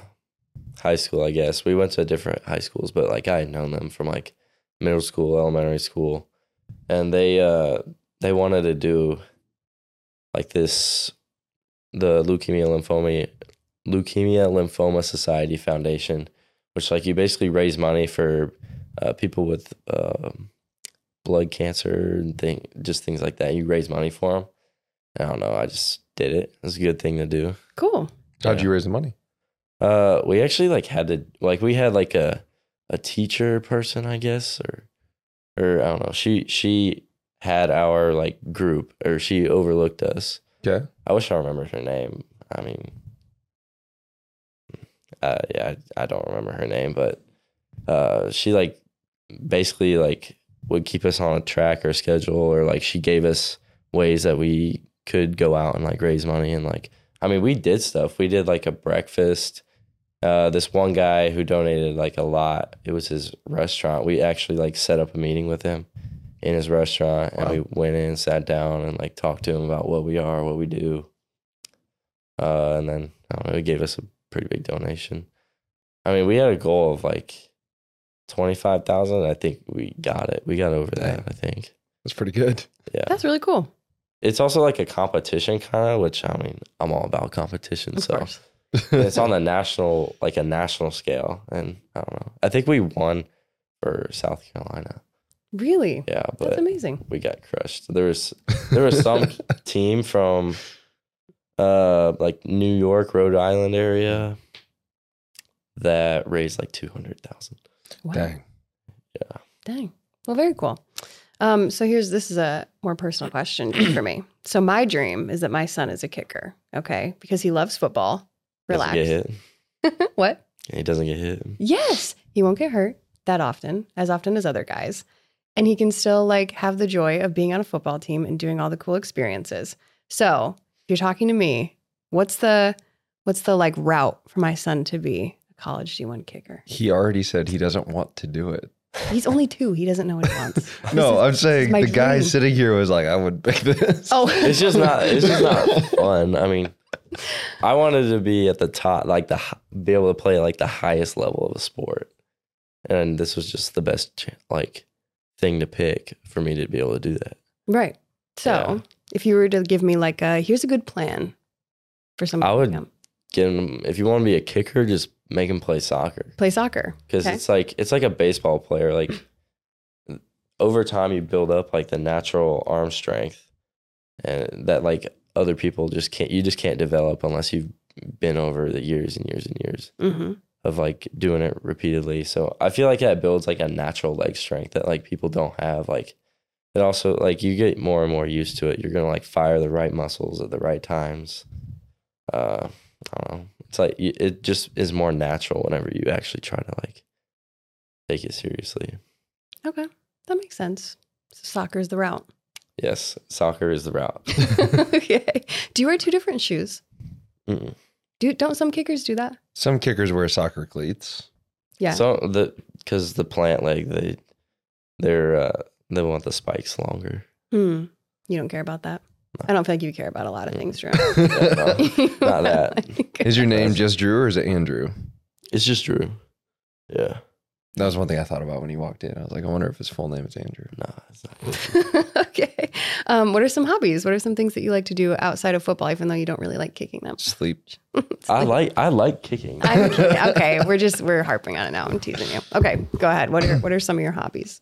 high school, I guess we went to different high schools, but like I had known them from like middle school, elementary school, and they uh they wanted to do like this, the leukemia lymphoma leukemia lymphoma society foundation, which like you basically raise money for uh, people with um, blood cancer and thing, just things like that. You raise money for them. I don't know. I just did it. It was a good thing to do. Cool. How'd Yeah. you raise the money? Uh, we actually like had to like we had like a a teacher person, I guess, or or I don't know. She she had our like group, or she overlooked us. Okay. I wish I remembered her name. I mean, uh, yeah, I, I don't remember her name, but uh, she like basically like would keep us on a track or schedule, or like she gave us ways that we could go out and like raise money and like I mean we did stuff. We did like a breakfast. Uh, this one guy who donated like a lot. It was his restaurant. We actually like set up a meeting with him in his restaurant, and we went in, sat down, and like talked to him about what we are, what we do. Uh, and then I don't know, he gave us a pretty big donation. I mean, we had a goal of like twenty five thousand. I think we got it. We got over that. I think. That's pretty good. Yeah, That's really cool. it's also like a competition kind of, which I mean, I'm all about competition. Of so course. It's on the national, like a national scale, and I don't know. I think we won for South Carolina. Really? Yeah, That's but amazing. we got crushed. There was there was some team from uh like New York, Rhode Island area that raised like two hundred thousand. Wow. Dang. Yeah. Dang. Well, very cool. Um, so here's this is a more personal question for me. So my dream is that my son is a kicker. Okay, because he loves football. Relax. Get hit. what? He doesn't get hit. Yes, he won't get hurt that often, as often as other guys, and he can still like have the joy of being on a football team and doing all the cool experiences. So if you're talking to me, what's the what's the like route for my son to be a college D1 kicker? He already said he doesn't want to do it. He's only two. He doesn't know what he wants. No, This I'm saying my the guy sitting here was like, I would pick this. Oh, It's just not. It's just not fun. I mean, I wanted to be at the top, like the be able to play like the highest level of a sport, and this was just the best like thing to pick for me to be able to do that. Right. So, Yeah. if you were to give me like a here's a good plan for somebody I would- come, Get him if you want to be a kicker, just make him play soccer play soccer. because Okay. it's like it's like a baseball player. Like over time, you build up like the natural arm strength, and that like other people just can't. You just can't develop unless you've been over the years and years and years. hmm of like doing it repeatedly. So I feel like that builds like a natural leg strength that like people don't have. Like it also like you get more and more used to it. You're gonna like fire the right muscles at the right times. Uh, I don't know. It's like it just is more natural whenever you actually try to like take it seriously. Okay, that makes sense. So soccer's the route. Yes, soccer is the route. okay. Do you wear two different shoes? Mm-mm. Do don't some kickers do that? Some kickers wear soccer cleats. Yeah. So the because the plant leg they they're uh, they want the spikes longer. Hmm. You don't care about that. I don't feel like you care about a lot of things, Drew. Yeah, no, not that. Is your name just Drew or is it Andrew? It's just Drew. Yeah. That was one thing I thought about when he walked in. I was like, I wonder if his full name is Andrew. Nah, it's not. okay. Um, what are some hobbies? What are some things that you like to do outside of football, even though you don't really like kicking them? Sleep. I like I like kicking. I'm kidding. Okay, we're just we're harping on it now. I'm teasing you. Okay, go ahead. What are what are some of your hobbies?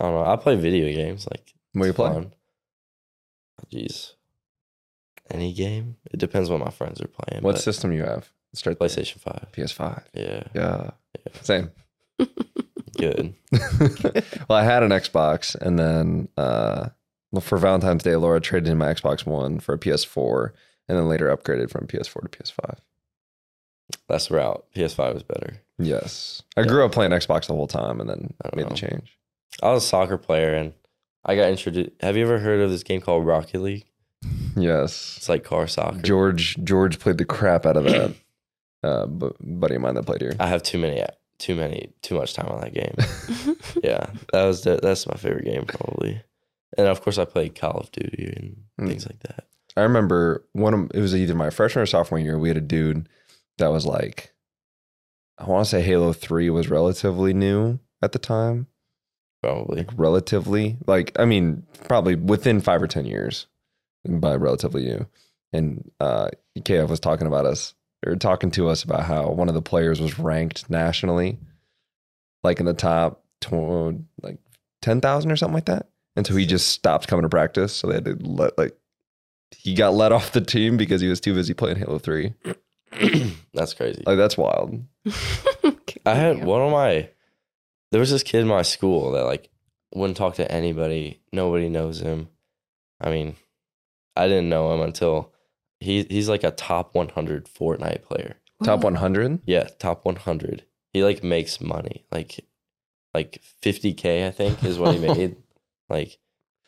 I don't know. I play video games. Like What are you playing? play? fun. Jeez. Any game? It depends what my friends are playing. What but system you have? Start. PlayStation Five. PS5. Yeah, Yeah. Same. good. well, I had an Xbox, and then uh, for Valentine's Day, Laura traded in my Xbox One for a PS4, and then later upgraded from PS4 to PS5. That's the route. PS5 is better. Yes, I Yeah. grew up playing Xbox the whole time, and then made the change. I was a soccer player and I got introduced. Have you ever heard of this game called Rocket League? Yes, It's like car soccer. George George played the crap out of that. uh, bu- buddy of mine that played here. I have too many, too many, too much time on that game. yeah, that was the, that's my favorite game probably. And of course, I played Call of Duty and Mm. things like that. I remember one of it was either my freshman or sophomore year. We had a dude that was like, I want to say Halo Three was relatively new at the time. Probably. like relatively like i mean probably within five or ten years by relatively new and uh kf was talking about us or talking to us about how one of the players was ranked nationally like in the top tw- like 10000 or something like that and so he just stopped coming to practice so they had to let like he got let off the team because he was too busy playing halo 3 that's crazy. like that's wild I had one of my. There was this kid in my school that like wouldn't talk to anybody. Nobody knows him. I mean, I didn't know him until he he's like a top 100 Fortnite player. Top 100? Yeah, top 100. He like makes money, like like 50k I think is what he made, like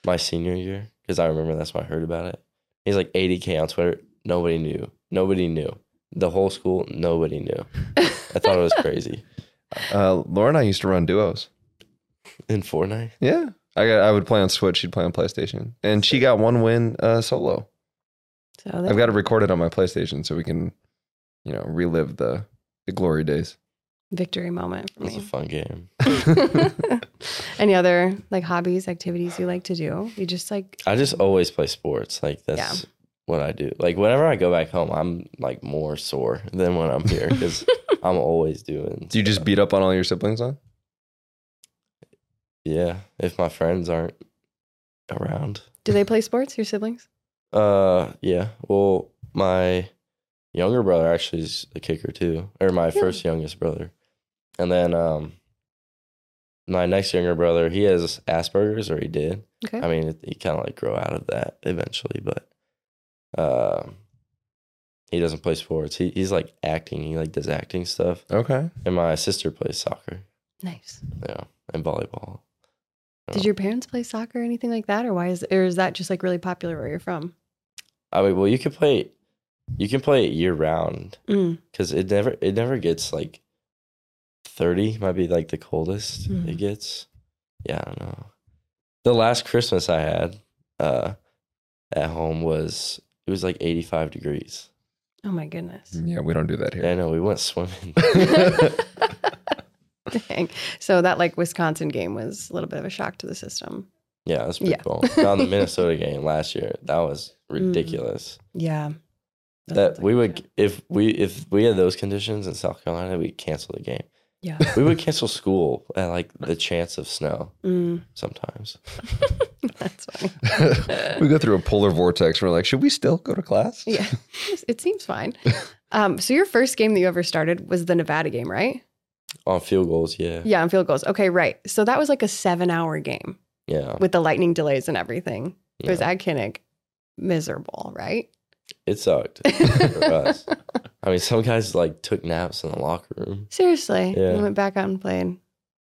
my senior year because I remember that's when I heard about it. He's like 80k on Twitter. Nobody knew. Nobody knew. The whole school, nobody knew. I thought it was crazy. Uh, Laura and I used to run duos. In Fortnite, Yeah. I got, I would play on Switch. She'd play on PlayStation. And she got one win uh, solo. So I've got to record it on my PlayStation so we can, you know, relive the, the glory days. victory moment for it's a me. fun game. Any other like hobbies, activities you like to do? You just like I just always play sports. Like that's what I do. Like whenever I go back home, I'm like more sore than when I'm here because I'm always doing. Do you just stuff. beat up on all your siblings on? Yeah, if my friends aren't around. do they play sports? Your siblings? Uh, yeah. Well, my younger brother actually is a kicker too, or my Yeah. first youngest brother, and then um, my next younger brother, he has Asperger's, or he did. Okay. I mean, it, he kind of like grow out of that eventually, but um, he doesn't play sports. He he's like acting. He like does acting stuff, Okay. and my sister plays soccer. nice. Yeah, and volleyball. Did your parents play soccer or anything like that, or why is or is that just like really popular where you're from? I mean, well, you can play, you can play it year round Mm. because it never it never gets like thirty. Might be like the coldest Mhm. it gets. Yeah, I don't know. The last Christmas I had uh, at home was it was like eighty five degrees. Oh my goodness. Yeah, we don't do that Yeah, here. I know. We went swimming. Dang. So that like Wisconsin game was a little bit of a shock to the system. yeah, that's pretty Yeah. cool. Now the Minnesota game last year, that was ridiculous. Yeah. That we would if we if we had those conditions in South Carolina, we'd cancel the game. Yeah. We would cancel school at like the chance of snow Mm, sometimes. that's funny. we go through a polar vortex. We're like, should we still go to class? Yeah. It seems fine. Um, so your first game that you ever started was the Nevada game, right? On field goals, yeah. Yeah, on field goals. Okay, right. So that was like a seven hour game Yeah. with the lightning delays and everything. It was yeah. at Kinnick. Miserable, right? It sucked for us. I mean, some guys like took naps in the locker room. Seriously. Yeah. You went back out and played.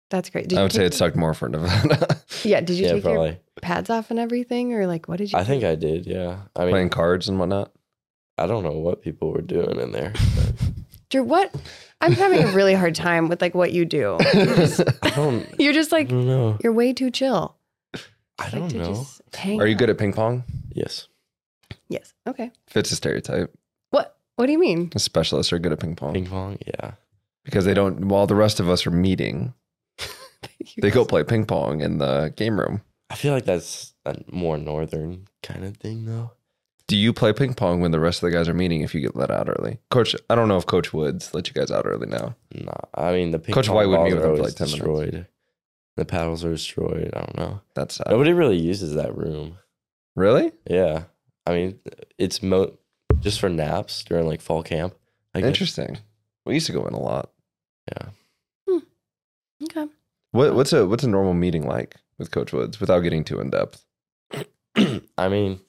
That's great. Did I you would say take- it sucked more for Nevada. Yeah. Did you yeah, take your probably. pads off and everything? Or like what did you I think I did, yeah. I mean, Playing cards and whatnot. I don't know what people were doing in there. but Drew, what I'm having a really hard time with like what you do. You're just, I don't, you're just I like don't know. you're way too chill. I Like don't to know. just hang Are you out. good at ping pong? Yes. Yes. Okay. Fits a stereotype. What what do you mean? The specialists are good at ping pong Ping pong, yeah. because they don't. While the rest of us are meeting, they go play ping pong in the game room. I feel like that's a more northern kind of thing, though. Do you play ping pong when the rest of the guys are meeting? If you get let out early, Coach, I don't know if Coach Woods let you guys out early now. Nah, I mean the ping Coach pong White would balls meet with are them for always like 10 minutes. destroyed. The paddles are destroyed. I don't know. That's sad. Nobody really uses that room. really Yeah, I mean it's mo just for naps during like fall camp. I guess. interesting. We used to go in a lot. Yeah. Hmm. Okay. What, what's a what's a normal meeting like with Coach Woods without getting too in depth? I mean,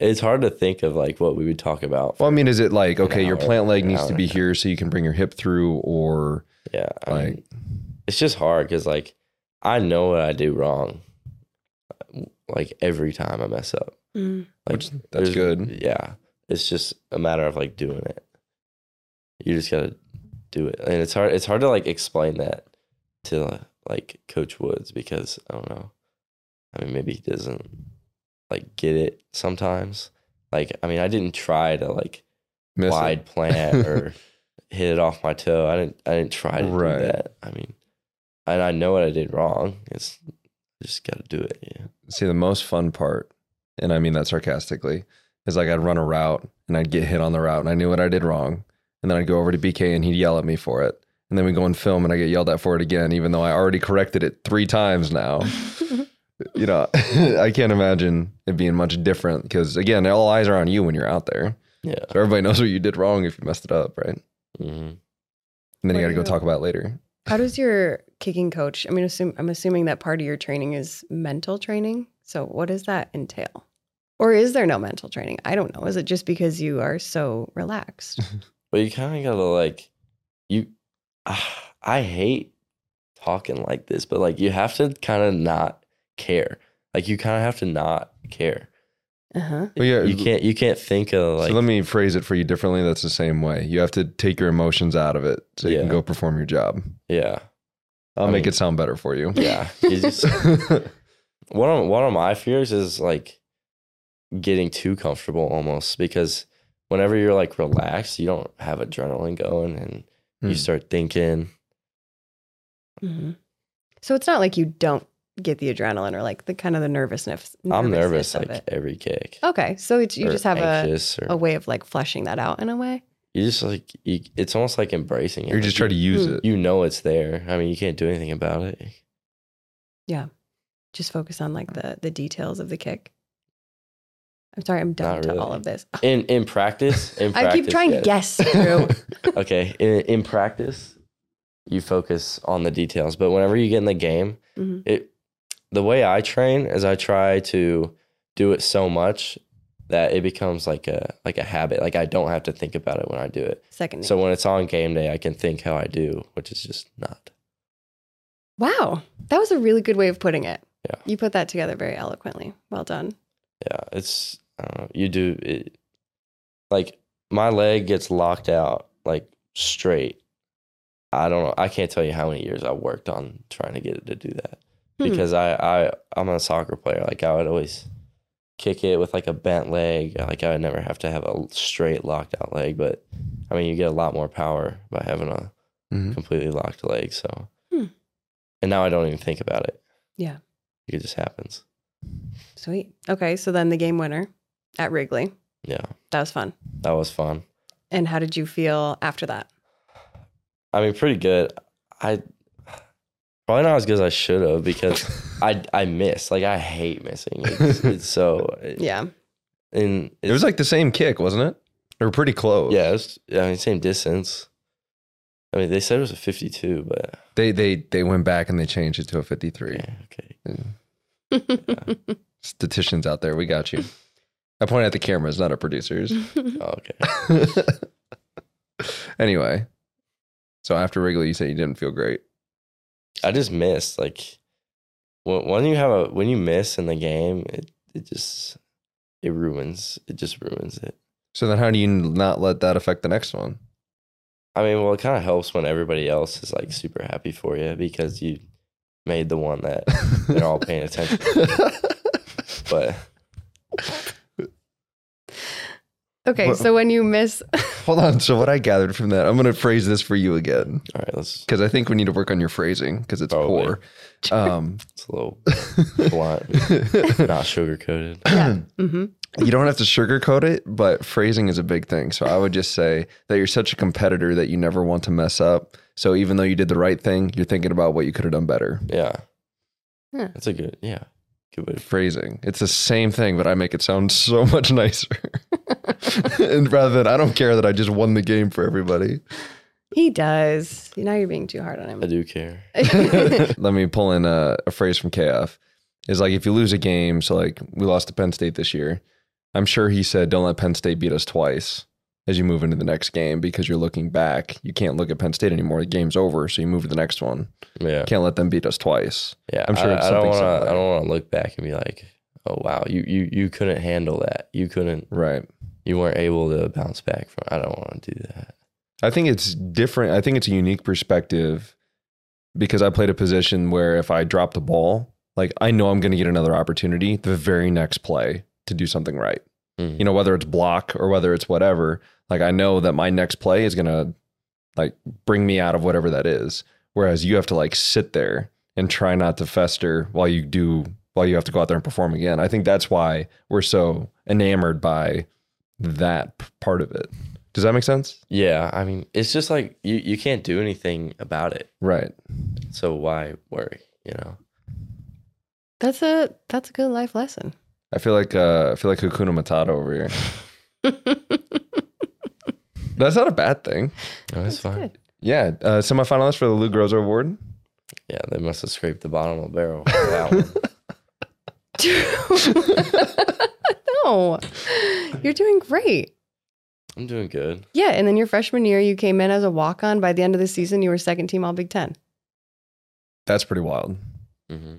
it's hard to think of like what we would talk about. Well, I mean, is it like An okay, your plant leg needs to be here so you can bring your hip through, or yeah, I like mean, it's just hard because like I know what I do wrong, like every time I mess up. Mm. Like Which- that's good. Yeah, it's just a matter of like doing it. You just gotta do it, and it's hard. It's hard to like explain that to uh, like Coach Woods because I don't know. I mean, maybe he doesn't like get it sometimes. Like, I mean, I didn't try to like miss it. wide plant or hit it off my toe. I didn't. I didn't try to Right. do that. I mean, and I know what I did wrong. It's just got to do it. Yeah. See, the most fun part, and I mean that sarcastically, is like I'd run a route and I'd get hit on the route and I knew what I did wrong. And then I'd go over to BK and he'd yell at me for it. And then we go and film and I get yelled at for it again, even though I already corrected it three times now. you know, I can't imagine it being much different because, again, all eyes are on you when you're out there. Yeah. So everybody knows what you did wrong if you messed it up, right? Mm-hmm. And then What you got to go talk about it later. How does your kicking coach? I mean, assume I'm assuming that part of your training is mental training. So what does that entail? Or is there no mental training? I don't know. Is it just because you are so relaxed? but you kind of gotta like you. ah, I hate talking like this, but like you have to kind of not care. Like you kind of have to not care. Uh huh. Well, yeah, you can't. You can't think of like. so let me phrase it for you differently. That's the same way. You have to take your emotions out of it so you can go perform your job. yeah, I'll I make mean- it sound better for you. yeah. You just one of one of my fears is like getting too comfortable almost because whenever you're like relaxed, you don't have adrenaline going and Hmm. you start thinking. hmm So it's not like you don't get the adrenaline or like the kind of the nervousness. I'm nervous of like it. every kick. Okay, so it's you or just have a, or a way of like fleshing that out in a way. you just like you, it's almost like embracing it. You're Like, just trying to use Hmm. it. you know it's there. I mean, you can't do anything about it. Just focus on like the the details of the kick. I'm sorry, I'm dumb Not to all of this. In in practice, in I practice, keep trying to guess through. okay in, in practice you focus on the details but whenever you get in the game Mhm. it the way i train is i try to do it so much that it becomes like a like a habit like i don't have to think about it when i do it Second. so when it's on game day i can think how i do which is just not wow, that was a really good way of putting it. Yeah. You put that together very eloquently. Well done. yeah it's i you do it like my leg gets locked out like straight i don't know i can't tell you how many years i worked on trying to get it to do that Hmm. because I, I I'm a soccer player. Like I would always kick it with like a bent leg. Like I would never have to have a straight locked out leg. But I mean, you get a lot more power by having a Mhm. completely locked leg. So, Hmm. and now I don't even think about it. Yeah. It just happens. Sweet. Okay, so then the game winner at Wrigley. Yeah, That was fun. that was fun. And how did you feel after that? I mean, pretty good. I probably not as good as I should have because I I miss. Like I hate missing. It's, it's so Yeah. And It was like the same kick, wasn't it? They were pretty close. Yeah, it was, I mean, same distance. I mean, they said it was a 52, but They they they went back and they changed it to a 53. yeah, okay. Statisticians out there, we got you. I point at the cameras, not at producers. Oh, okay. anyway, so after Wrigley, you said you didn't feel great. I just missed. Like, when, when you have a, when you miss in the game, it, it just, it ruins, it just ruins it. So then, how do you not let that affect the next one? I mean, well, it kind of helps when everybody else is like super happy for you because you made the one that they're all paying attention. to. But okay, What- so when you miss Hold on. So what I gathered from that, I'm going to phrase this for you again all right, let's, because I think we need to work on your phrasing because it's Probably. poor. Um, it's a little blunt, not sugar coated. Yeah. hmm you don't have to sugarcoat it, but phrasing is a big thing. So I would just say that you're such a competitor that you never want to mess up. So even though you did the right thing, you're thinking about what you could have done better. Yeah. Yeah. That's a good, yeah. Good way to Phrasing. It's the same thing, but I make it sound so much nicer. and rather than I don't care that I just won the game for everybody. He does. Now you're being too hard on him. I do care. Let me pull in a, a phrase from KF. Is like if you lose a game, so like we lost to Penn State this year. I'm sure he said, "Don't let Penn State beat us twice." As you move into the next game, because you're looking back, you can't look at Penn State anymore. The game's over, so you move to the next one. Yeah. Can't let them beat us twice. Yeah. I'm sure I, it's I don't something want to. I don't want to look back and be like, oh, wow, you, you, you couldn't handle that. You couldn't, Right. you weren't able to bounce back from, I don't want to do that. I think it's different. I think it's a unique perspective because I played a position where if I drop the ball, like I know I'm going to get another opportunity the very next play to do something right. Mm. You know, whether it's block or whether it's whatever, like I know that my next play is going to like bring me out of whatever that is. Whereas you have to like sit there and try not to fester while you do, while you have to go out there and perform again. I think that's why we're so enamored by that part of it. Does that make sense? Yeah. I mean, it's just like, you, you can't do anything about it. Right. So why worry, you know? That's a that's a good life lesson. I feel like uh, I feel like Hakuna Matata over here. That's not a bad thing. No, it's fine. good. Yeah, uh, semifinalist for the Lou Groza Award. Yeah. They must have scraped the bottom of the barrel. for that one. no, you're doing great. I'm doing good. Yeah, and then your freshman year, you came in as a walk on. By the end of the season, you were second team All Big Ten. That's pretty wild. hmm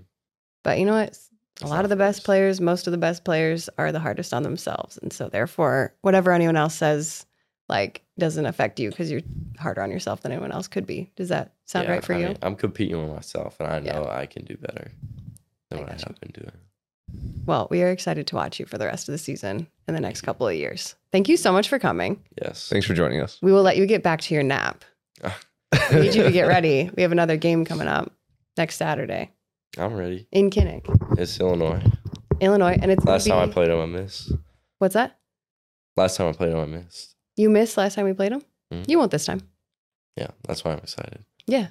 But you know what? A lot of the best players, most of the best players are the hardest on themselves. And so, therefore, whatever anyone else says, like, doesn't affect you because you're harder on yourself than anyone else could be. Does that sound Yeah, right for I you? mean, I'm competing with myself, and I Yeah. know I can do better than I what I gotcha. have been doing. well, we are excited to watch you for the rest of the season and the next couple of years. Thank you so much for coming. Yes. Thanks for joining us. We will let you get back to your nap. We need you to get ready. We have another game coming up next Saturday I'm ready. in Kinnick, It's Illinois. Illinois. And it's gonna Last time I be- played him, I missed. What's that? Last time I played him, I missed. You missed last time we played them? Mhm. You won't this time. Yeah, that's why I'm excited. Yeah.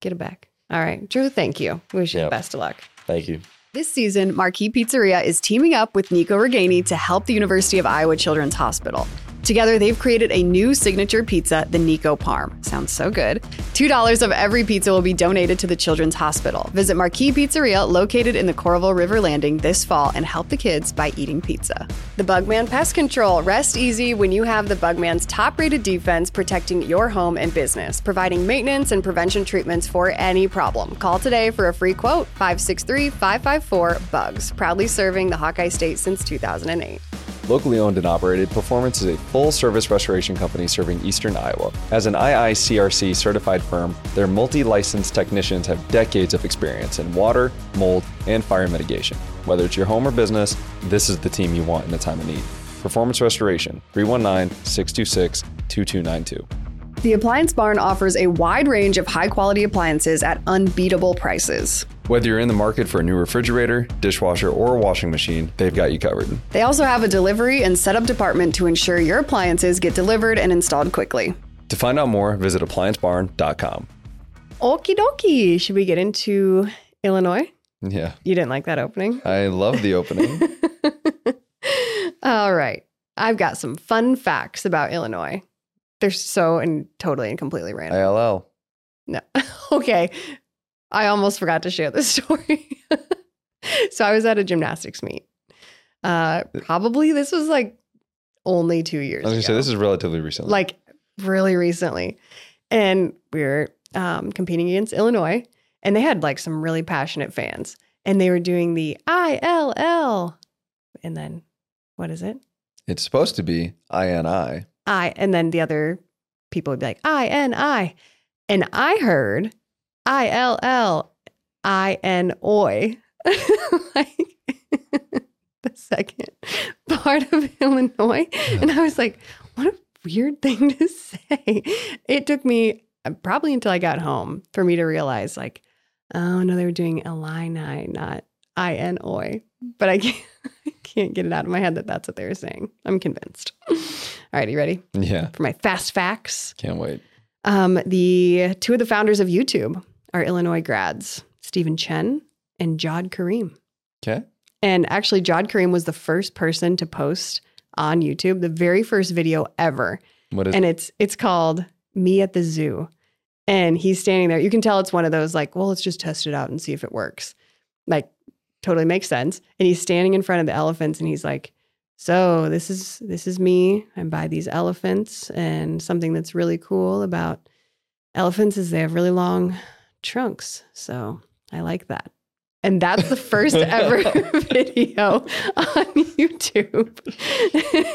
Get it back. All right. Drew, thank you. We wish you the Yep. best of luck. Thank you. This season, Marquee Pizzeria is teaming up with Nico Ragaini to help the University of Iowa Children's Hospital. Together, they've created a new signature pizza, the Nico Parm. Sounds so good. $2 of every pizza will be donated to the Children's Hospital. Visit Marquee Pizzeria, located in the Coralville River Landing, this fall and help the kids by eating pizza. The Bugman Pest Control. Rest easy when you have the Bugman's top rated defense protecting your home and business, providing maintenance and prevention treatments for any problem. Call today for a free quote 563 554 BUGS. Proudly serving the Hawkeye State since 2008. Locally owned and operated, Performance is a full service restoration company serving eastern Iowa. As an IICRC certified firm, their multi licensed technicians have decades of experience in water, mold, and fire mitigation. Whether it's your home or business, this is the team you want in a time of need. Performance Restoration, 319 626 2292. The Appliance Barn offers a wide range of high quality appliances at unbeatable prices. Whether you're in the market for a new refrigerator, dishwasher, or washing machine, they've got you covered. They also have a delivery and setup department to ensure your appliances get delivered and installed quickly. To find out more, visit appliancebarn.com. Okie dokie. Should we get into Illinois? Yeah, You didn't like that opening? I love the opening. All right. I've got some fun facts about Illinois. They're so and totally and completely random. ILL. No. okay. I almost forgot to share this story. so I was at a gymnastics meet. Uh probably this was like only 2 years I was gonna say this is relatively recent. like really recently. And we were um, competing against Illinois and they had like some really passionate fans and they were doing the ILL and then what is it? it's supposed to be INI. I and then the other people would be like I N I, and I heard I L L I N Oi, like the second part of Illinois, and I was like, what a weird thing to say. It took me uh, probably until I got home for me to realize, like, oh no, they were doing Illini, not I N Oi, but I can't. I can't get it out of my head that that's what they were saying. I'm convinced. All right, you ready Yeah, for my fast facts? can't wait. Um, the two of the founders of YouTube are Illinois grads, Stephen Chen and Jawed Karim. Okay. And actually, Jawed Karim was the first person to post on YouTube, the very first video ever. What is and it's it's called Me at the Zoo. And he's standing there. You can tell it's one of those like, well, let's just test it out and see if it works. Like totally makes sense. And he's standing in front of the elephants and he's like, so this is this is me. I buy these elephants and something that's really cool about elephants is they have really long trunks. So I like that. And that's the first ever video on YouTube.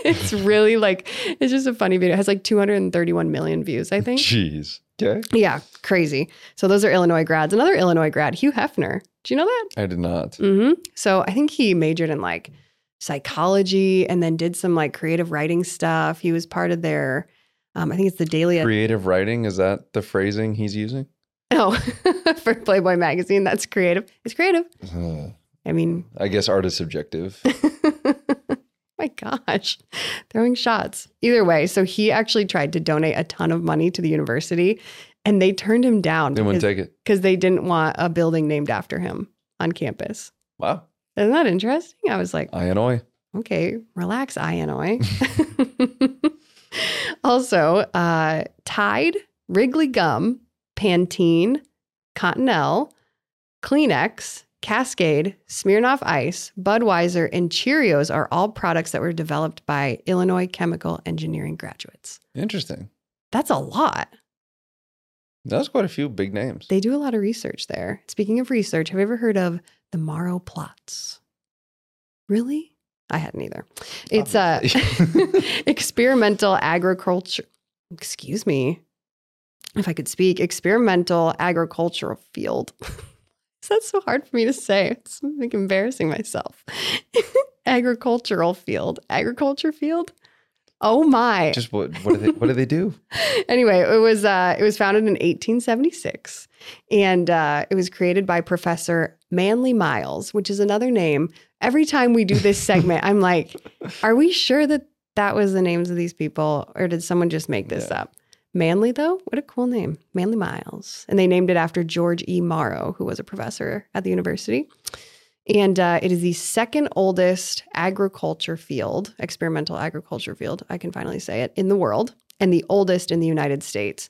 it's really like it's just a funny video. It has like 231 million views, I think. Jeez. Okay. Yeah, crazy. So those are Illinois grads. Another Illinois grad, Hugh Hefner. Do you know that? I did not. hmm So I think he majored in like psychology and then did some like creative writing stuff. He was part of their, um, I think it's the Daily. Creative writing is that the phrasing he's using? Oh, for Playboy magazine. That's creative. It's creative. Uh, I mean, I guess art is subjective. my gosh, throwing shots. Either way, so he actually tried to donate a ton of money to the university and they turned him down They wouldn't take it. because they didn't want a building named after him on campus. Wow. Isn't that interesting? I was like, Illinois. okay, relax, Illinois. also, uh, Tide, Wrigley Gum, Pantene, Cottonelle, Kleenex, Cascade, Smirnoff Ice, Budweiser, and Cheerios are all products that were developed by Illinois chemical engineering graduates. Interesting. That's a lot. That's quite a few big names. They do a lot of research there. Speaking of research, have you ever heard of the Morrow plots? Really? I hadn't either. It's a uh, experimental agriculture. Excuse me, if I could speak, experimental agricultural field. That's so hard for me to say. It's like embarrassing myself. agricultural field, agriculture field. Oh my! Just what? What do they? What do they do? anyway, it was uh, it was founded in 1876, and uh, it was created by Professor Manly Miles, which is another name. Every time we do this segment, I'm like, are we sure that that was the names of these people, or did someone just make this Yeah. up? Manly, though, what a cool name, Manly Miles, and they named it after George E. Morrow, who was a professor at the university. And uh, it is the second oldest agriculture field, experimental agriculture field, I can finally say it, in the world, and the oldest in the United States.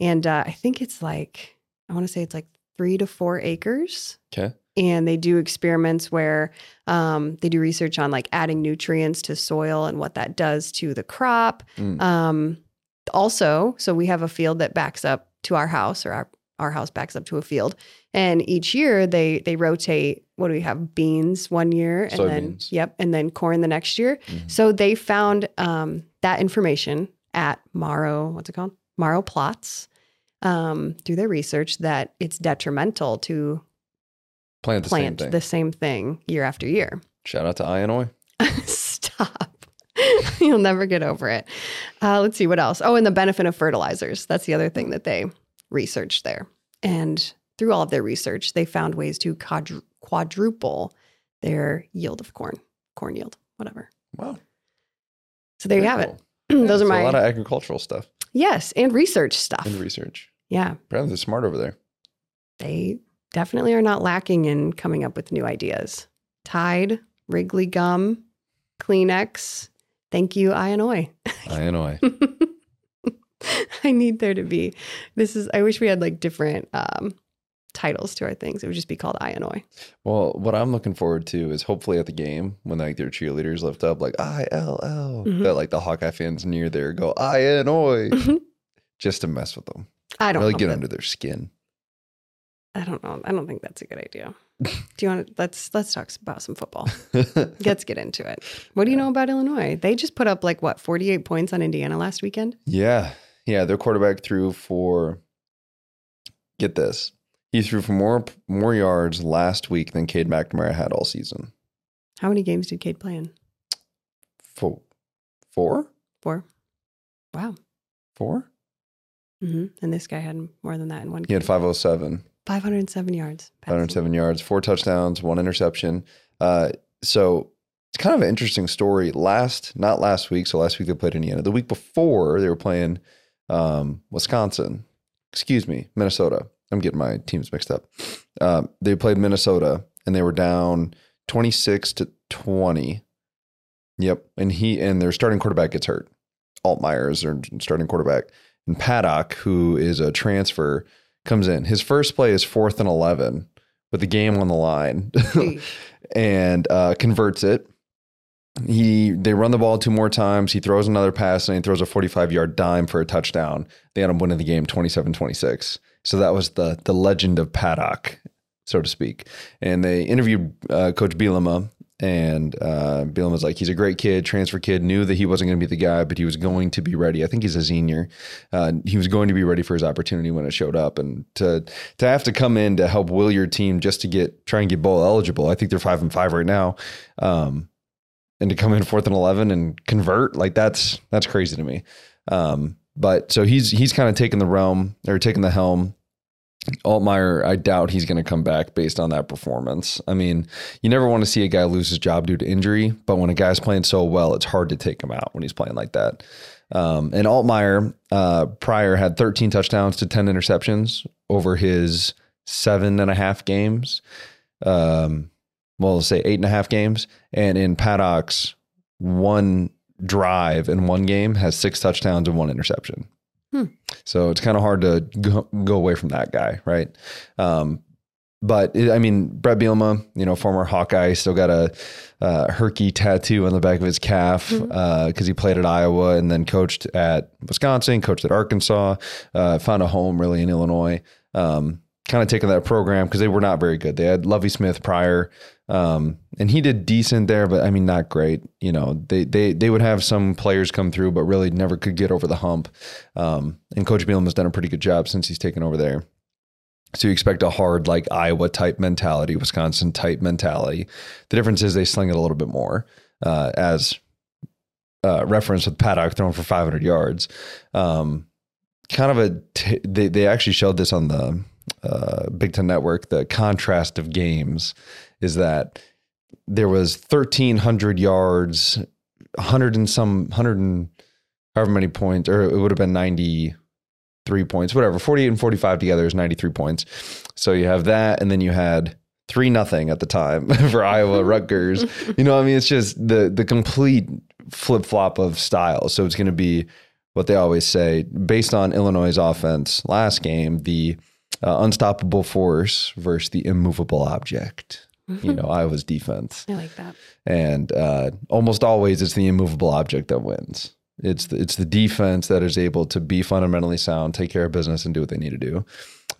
And uh, I think it's like, I want to say it's like three to four acres. Okay. And they do experiments where um, they do research on like adding nutrients to soil and what that does to the crop. Mm. Um, also, so we have a field that backs up to our house, or our, our house backs up to a field. And each year they they rotate. What do we have? Beans one year, and then Soybeans. yep, and then corn the next year. Mhm. So they found um, that information at Morrow. What's it called? Morrow plots. Um, through their research, that it's detrimental to Plant the plant same thing. the same thing year after year. Shout out to Illinois. Stop. You'll never get over it. Uh, let's see what else. Oh, and the benefit of fertilizers. That's the other thing that they researched there. And through all of their research, they found ways to quadru- quadruple their yield of corn, corn yield, whatever. Wow. So there you have cool. it. Yeah, Those are my a lot of agricultural stuff yes, and research stuff. and research. yeah, Apparently, they're smart over there. they definitely are not lacking in coming up with new ideas. Tide, Wrigley gum, Kleenex. Thank you, Illinois. Illinois. I need there to be. This is. I wish we had like different um, titles to our things. It would just be called Illinois. Well, what I'm looking forward to is hopefully at the game when like their cheerleaders lift up like I L L Mhm. that like the Hawkeye fans near there go Illinois just to mess with them. I don't Really get under their skin. I don't know. I don't think that's a good idea. Do you want to let's let's talk about some football. Let's get into it. What do you know about Illinois? They just put up like what 48 points on Indiana last weekend. yeah. Yeah. Their quarterback threw for get this. He threw for more more yards last week than Cade McNamara had all season. How many games did Cade play in? Four. Four? Four. Wow. Four? hmm And this guy had more than that in one He game. had 507. 507 yards. passing. 507 yards, four touchdowns, one interception. Uh, so it's kind of an interesting story. Last, not last week. So last week they played Indiana. The week before they were playing um, Wisconsin. Excuse me, Minnesota. I'm getting my teams mixed up. Um, they played Minnesota and they were down 26 to 20. Yep, and he and their starting quarterback gets hurt. Altmyer is their starting quarterback, and Paddock, who is a transfer, comes in. His first play is fourth and 11 with the game on the line and uh, converts it. He they run the ball two more times. He throws another pass and he throws a 45 yard dime for a touchdown. They end up winning the game 27 26. So that was the the legend of Paddock, so to speak. And they interviewed uh, Coach Bielema, and uh, was like, he's a great kid, transfer kid, knew that he wasn't going to be the guy, but he was going to be ready. I think he's a senior. Uh, he was going to be ready for his opportunity when it showed up, and to to have to come in to help will your team just to get try and get bowl eligible. I think they're five and five right now. Um, and to come in fourth and eleven and convert like that's that's crazy to me. Um, but so he's he's kind of taking the realm or taking the helm. Altmyer, I doubt he's going to come back based on that performance. I mean, you never want to see a guy lose his job due to injury, but when a guy's playing so well, it's hard to take him out when he's playing like that. Um, and Altmyer uh, prior had 13 touchdowns to 10 interceptions over his seven and a half games. Um, well, let's say eight and a half games. And in Paddock's one drive in one game has six touchdowns and one interception. Hmm. So it's kind of hard to go, go away from that guy, right? Um, but it, I mean, Bret Bielema, you know, former Hawkeye, still got a uh, herky tattoo on the back of his calf because Mm-hmm. uh, he played at Iowa and then coached at Wisconsin, coached at Arkansas, uh, found a home really in Illinois. Um, kind of taking that program because they were not very good. They had Lovie Smith prior, um, and he did decent there, but I mean, not great. You know, they they they would have some players come through, but really never could get over the hump. Um, and Coach Bielema has done a pretty good job since he's taken over there. So you expect a hard, like Iowa type mentality, Wisconsin type mentality. The difference is they sling it a little bit more, uh, as uh, reference with Paddock throwing for 500 yards. Um, kind of a, t- they, they actually showed this on the uh, Big Ten Network. The contrast of games is that there was 1,300 yards, 100 and some, 100 and however many points, or it would have been 93 points, whatever. 48 and 45 together is 93 points. So you have that, and then you had three nothing at the time for Iowa Rutgers. You know, I mean, it's just the the complete flip flop of style. So it's going to be what they always say based on Illinois' offense last game, the uh, unstoppable force versus the immovable object. You know, Iowa's defense, I like that. and uh, almost always it's the immovable object that wins. It's the, it's the defense that is able to be fundamentally sound, take care of business, and do what they need to do.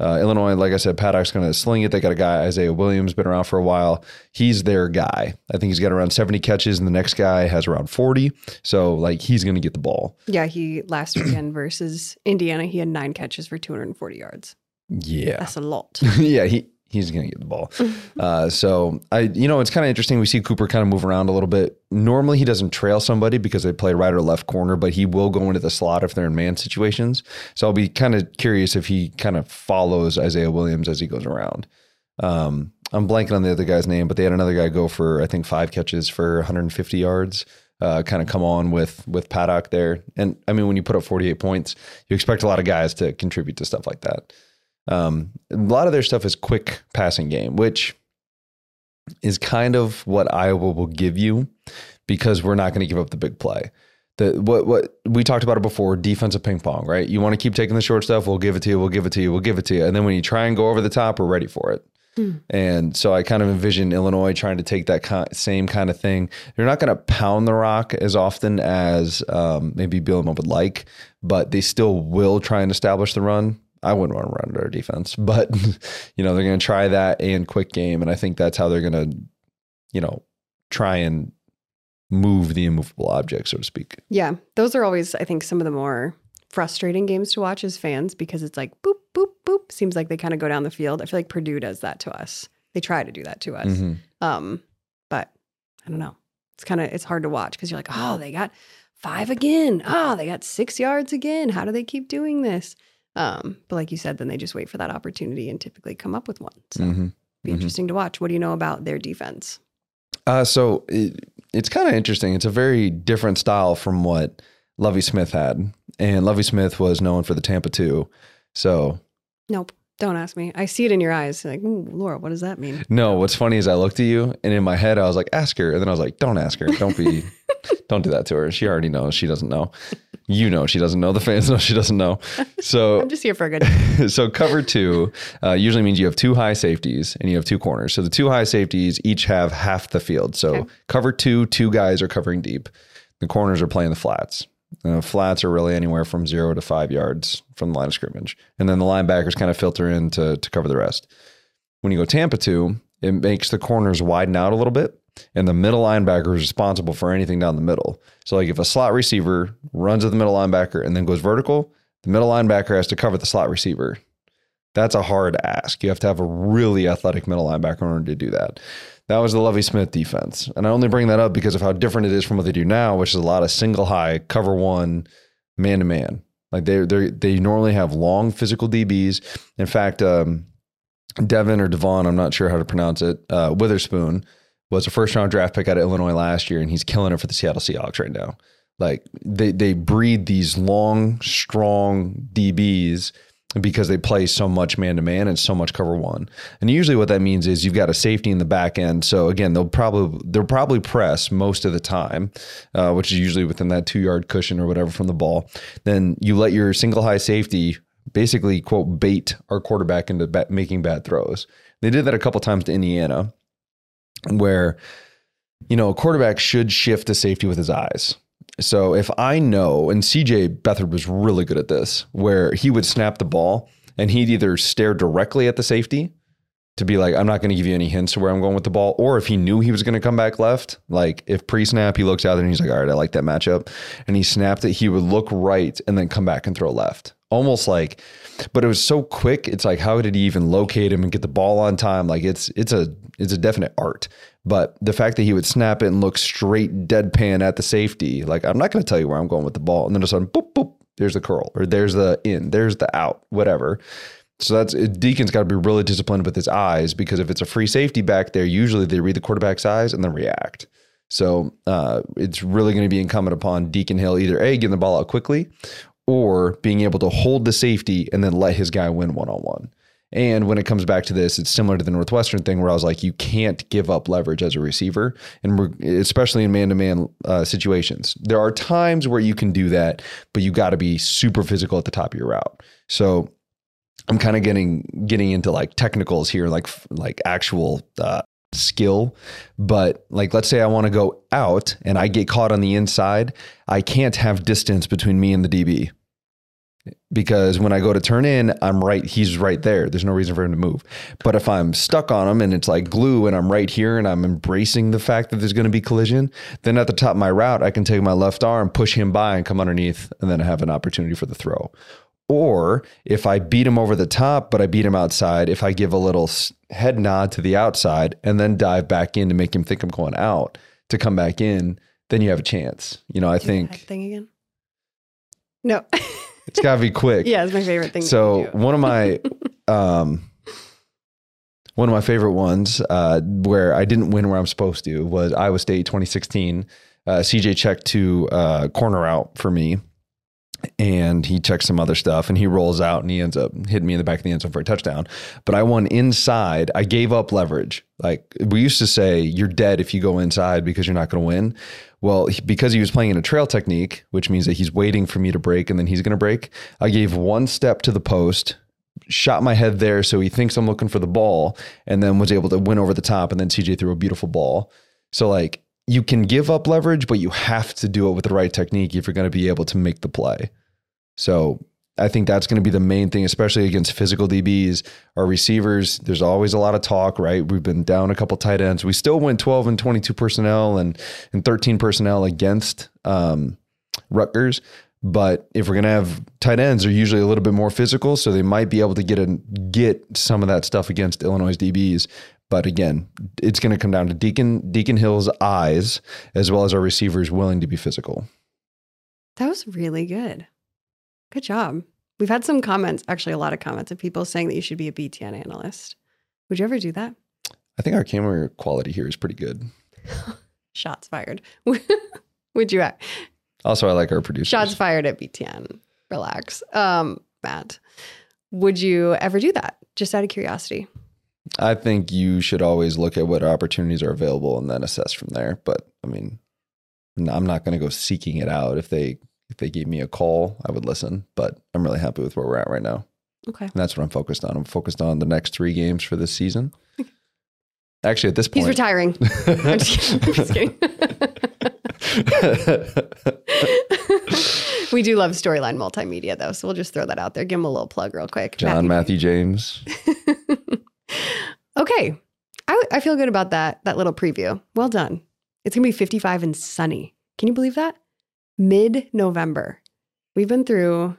Uh, Illinois, like I said, Paddock's going to sling it. They got a guy, Isaiah Williams, been around for a while. He's their guy. I think he's got around 70 catches, and the next guy has around 40. So, like, he's going to get the ball. Yeah, he last weekend versus Indiana, he had nine catches for 240 yards. Yeah. That's a lot. yeah, he he's going to get the ball. Uh, so I, you know, it's kind of interesting. We see Cooper kind of move around a little bit. Normally, he doesn't trail somebody because they play right or left corner, but he will go into the slot if they're in man situations. So I'll be kind of curious if he kind of follows Isaiah Williams as he goes around. Um, I'm blanking on the other guy's name, but they had another guy go for I think five catches for 150 yards. Uh, kind of come on with with Paddock there, and I mean when you put up 48 points, you expect a lot of guys to contribute to stuff like that. Um, a lot of their stuff is quick passing game, which is kind of what Iowa will give you because we're not going to give up the big play. The what what we talked about it before, defensive ping pong, right? You want to keep taking the short stuff, we'll give it to you, we'll give it to you, we'll give it to you. And then when you try and go over the top, we're ready for it. And so I kind of envision Illinois trying to take that same kind of thing. They're not going to pound the rock as often as um, maybe Bielema would like, but they still will try and establish the run. I wouldn't want to run their defense, but you know they're going to try that and quick game, and I think that's how they're going to, you know, try and move the immovable object, so to speak. Yeah, those are always, I think, some of the more frustrating games to watch as fans because it's like boop, boop, boop. Seems like they kind of go down the field. I feel like Purdue does that to us. They try to do that to us. Mhm. Um, but I don't know. It's kind of it's hard to watch because you're like, oh, they got five again. Oh, they got six yards again. How do they keep doing this? Um, but like you said, then they just wait for that opportunity and typically come up with one. So Mhm. be Mhm. interesting to watch. What do you know about their defense? Uh, so it, it's kind of interesting. It's a very different style from what Lovie Smith had, and Lovie Smith was known for the Tampa two. So Nope. Don't ask me. I see it in your eyes. Like, Laura, what does that mean? no, what's funny is I looked at you, and in my head I was like, "Ask her," and then I was like, "Don't ask her. Don't be, don't do that to her. She already knows. She doesn't know. You know she doesn't know. The fans know she doesn't know. So I'm just here for a good. so cover two uh, usually means you have two high safeties and you have two corners. So the two high safeties each have half the field. So Okay. cover two, two guys are covering deep. The corners are playing the flats. Uh, flats are really anywhere from zero to five yards from the line of scrimmage, and then the linebackers kind of filter in to to cover the rest. When you go Tampa two, it makes the corners widen out a little bit, and the middle linebacker is responsible for anything down the middle. So, like if a slot receiver runs at the middle linebacker and then goes vertical, the middle linebacker has to cover the slot receiver. That's a hard ask. You have to have a really athletic middle linebacker in order to do that. That was the Lovie Smith defense. And I only bring that up because of how different it is from what they do now, which is a lot of single high, cover one, man to man. Like they they they normally have long physical DBs. In fact, um, Devin or Devon, I'm not sure how to pronounce it, uh, Witherspoon was a first round draft pick out of Illinois last year, and he's killing it for the Seattle Seahawks right now. Like they they breed these long, strong DBs because they play so much man to man and so much cover one. And usually what that means is you've got a safety in the back end. So again, they'll probably they'll probably press most of the time, uh, which is usually within that two yard cushion or whatever from the ball. Then you let your single high safety basically quote bait our quarterback into ba- making bad throws. They did that a couple times to Indiana, where you know a quarterback should shift to safety with his eyes. So if I know, and CJ Beathard was really good at this, where he would snap the ball and he'd either stare directly at the safety to be like, I'm not going to give you any hints to where I'm going with the ball. Or if he knew he was going to come back left, like if pre snap, he looks out there and he's like, all right, I like that matchup. And he snapped it, he would look right and then come back and throw left. Almost like, but it was so quick. It's like, how did he even locate him and get the ball on time? Like it's, it's a, it's a definite art. But the fact that he would snap it and look straight deadpan at the safety, like I'm not going to tell you where I'm going with the ball. And then a sudden, boop, boop, there's the curl or there's the in, there's the out, whatever. So that's Deacon's got to be really disciplined with his eyes because if it's a free safety back there, usually they read the quarterback's eyes and then react. So uh, it's really going to be incumbent upon Deacon Hill either a getting the ball out quickly or being able to hold the safety and then let his guy win one on one. And when it comes back to this, it's similar to the Northwestern thing where I was like, you can't give up leverage as a receiver, and especially in man to man situations. There are times where you can do that, but you got to be super physical at the top of your route. So I'm kind of getting getting into like technicals here, like like actual uh, skill. But like, let's say I want to go out and I get caught on the inside, I can't have distance between me and the DB because when I go to turn in, I'm right. He's right there. There's no reason for him to move. But if I'm stuck on him and it's like glue and I'm right here and I'm embracing the fact that there's going to be collision, then at the top of my route, I can take my left arm, push him by, and come underneath, and then I have an opportunity for the throw. Or if I beat him over the top, but I beat him outside, if I give a little head nod to the outside and then dive back in to make him think I'm going out to come back in, then you have a chance. You know, I Do think thing again. No. it's got to be quick. yeah, it's my favorite thing. So one of my um one of my favorite ones uh where I didn't win where I'm supposed to was Iowa State 2016. Uh, CJ checked to uh, corner out for me and he checks some other stuff and he rolls out and he ends up hitting me in the back of the end zone for a touchdown. But I won inside. I gave up leverage. Like we used to say, you're dead if you go inside because you're not going to win. Well, he- because he was playing in a trail technique, which means that he's waiting for me to break and then he's going to break, I gave one step to the post, shot my head there so he thinks I'm looking for the ball, and then was able to win over the top. And then CJ threw a beautiful ball. So, like, you can give up leverage, but you have to do it with the right technique if you're going to be able to make the play. So I think that's going to be the main thing, especially against physical DBs. Our receivers, there's always a lot of talk, right? We've been down a couple tight ends. We still went 12 and 22 personnel and, and 13 personnel against um, Rutgers. But if we're going to have tight ends, they're usually a little bit more physical, so they might be able to get a, get some of that stuff against Illinois DBs. But again, it's going to come down to Deacon Deacon Hill's eyes as well as our receivers willing to be physical. that was really good. Good job. We've had some comments, actually, a lot of comments of people saying that you should be a BTN analyst. Would you ever do that? I think our camera quality here is pretty good. Shots fired. Would you? Also, I like our producer. Shots fired at BTN. Relax. Um, Matt, would you ever do that? Just out of curiosity. I think you should always look at what opportunities are available and then assess from there. But I mean, I'm not going to go seeking it out. If they if they gave me a call, I would listen. But I'm really happy with where we're at right now, Okay. and that's what I'm focused on. I'm focused on the next three games for this season. Actually, at this point, He's retiring. I'm just kidding. I'm just kidding. we do love storyline multimedia, though. So we'll just throw that out there. Give him a little plug real quick. John Matthew James. okay. I, I feel good about that, that little preview. Well done. It's going to be 55 and sunny. Can you believe that? Mid November. We've been through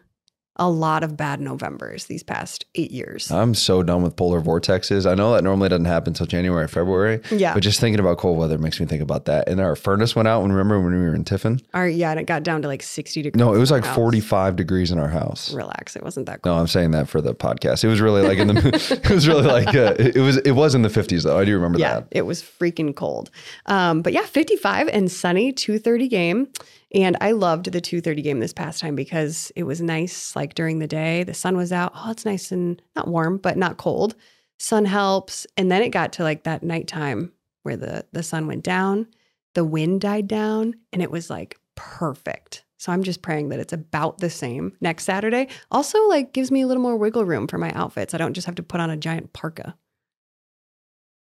a lot of bad Novembers these past eight years. I'm so done with polar vortexes. I know that normally doesn't happen until January or February. yeah. But just thinking about cold weather makes me think about that. And our furnace went out. And remember when we were in Tiffin? Our, yeah, and it got down to like 60 degrees. No, it was like house. 45 degrees in our house. Relax. It wasn't that cold. No, I'm saying that for the podcast. It was really like in the. it was really like uh, it was. It was in the 50s though. I do remember yeah, that. it was freaking cold. Um, but yeah, 55 and sunny, 2:30 game. And I loved the 2:30 game this past time because it was nice like during the day. The sun was out. Oh, it's nice and not warm, but not cold. Sun helps. And then it got to like that nighttime where the the sun went down, the wind died down, and it was like perfect. So I'm just praying that it's about the same next Saturday. Also, like gives me a little more wiggle room for my outfits. I don't just have to put on a giant parka.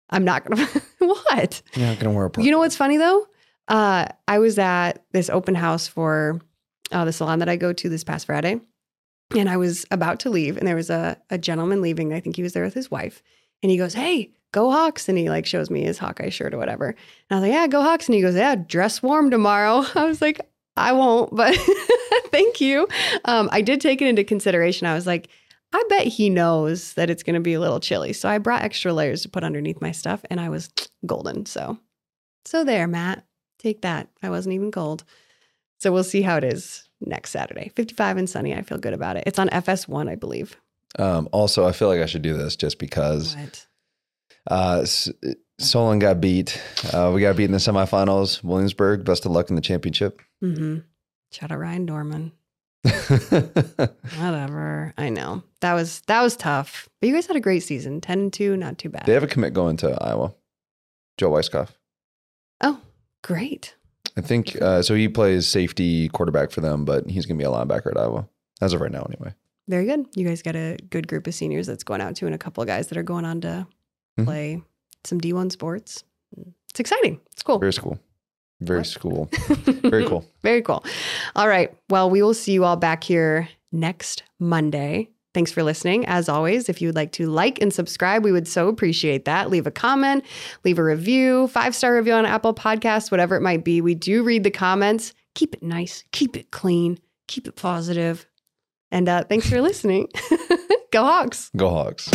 I'm not gonna what? You're not gonna wear a parka. You know what's funny though? Uh, I was at this open house for uh, the salon that I go to this past Friday, and I was about to leave, and there was a a gentleman leaving. I think he was there with his wife, and he goes, "Hey, go Hawks!" And he like shows me his Hawkeye shirt or whatever. And I was like, "Yeah, go Hawks!" And he goes, "Yeah, dress warm tomorrow." I was like, "I won't, but thank you." Um, I did take it into consideration. I was like. I bet he knows that it's going to be a little chilly. So I brought extra layers to put underneath my stuff and I was golden. So, so there, Matt. Take that. I wasn't even cold. So we'll see how it is next Saturday. 55 and sunny. I feel good about it. It's on FS1, I believe. Um, also, I feel like I should do this just because What? uh, Solon got beat. Uh, we got beat in the semifinals. Williamsburg, best of luck in the championship. Mm-hmm. Shout out Ryan Dorman. Whatever. I know. That was that was tough. But you guys had a great season. 10 and 2, not too bad. they have a commit going to Iowa. Joe Weiskopf. oh, great. I think uh, so. He plays safety quarterback for them, but he's going to be a linebacker at Iowa as of right now, anyway. Very good. You guys got a good group of seniors that's going out to and a couple of guys that are going on to Mhm. play some D1 sports. It's exciting. It's cool. Very cool. Very cool. Very cool. Very cool. All right. Well, we will see you all back here next Monday. Thanks for listening. As always, if you would like to like and subscribe, we would so appreciate that. Leave a comment, leave a review, five star review on Apple Podcasts, whatever it might be. We do read the comments. Keep it nice, keep it clean, keep it positive. And uh, thanks for listening. Go Hawks. Go Hogs.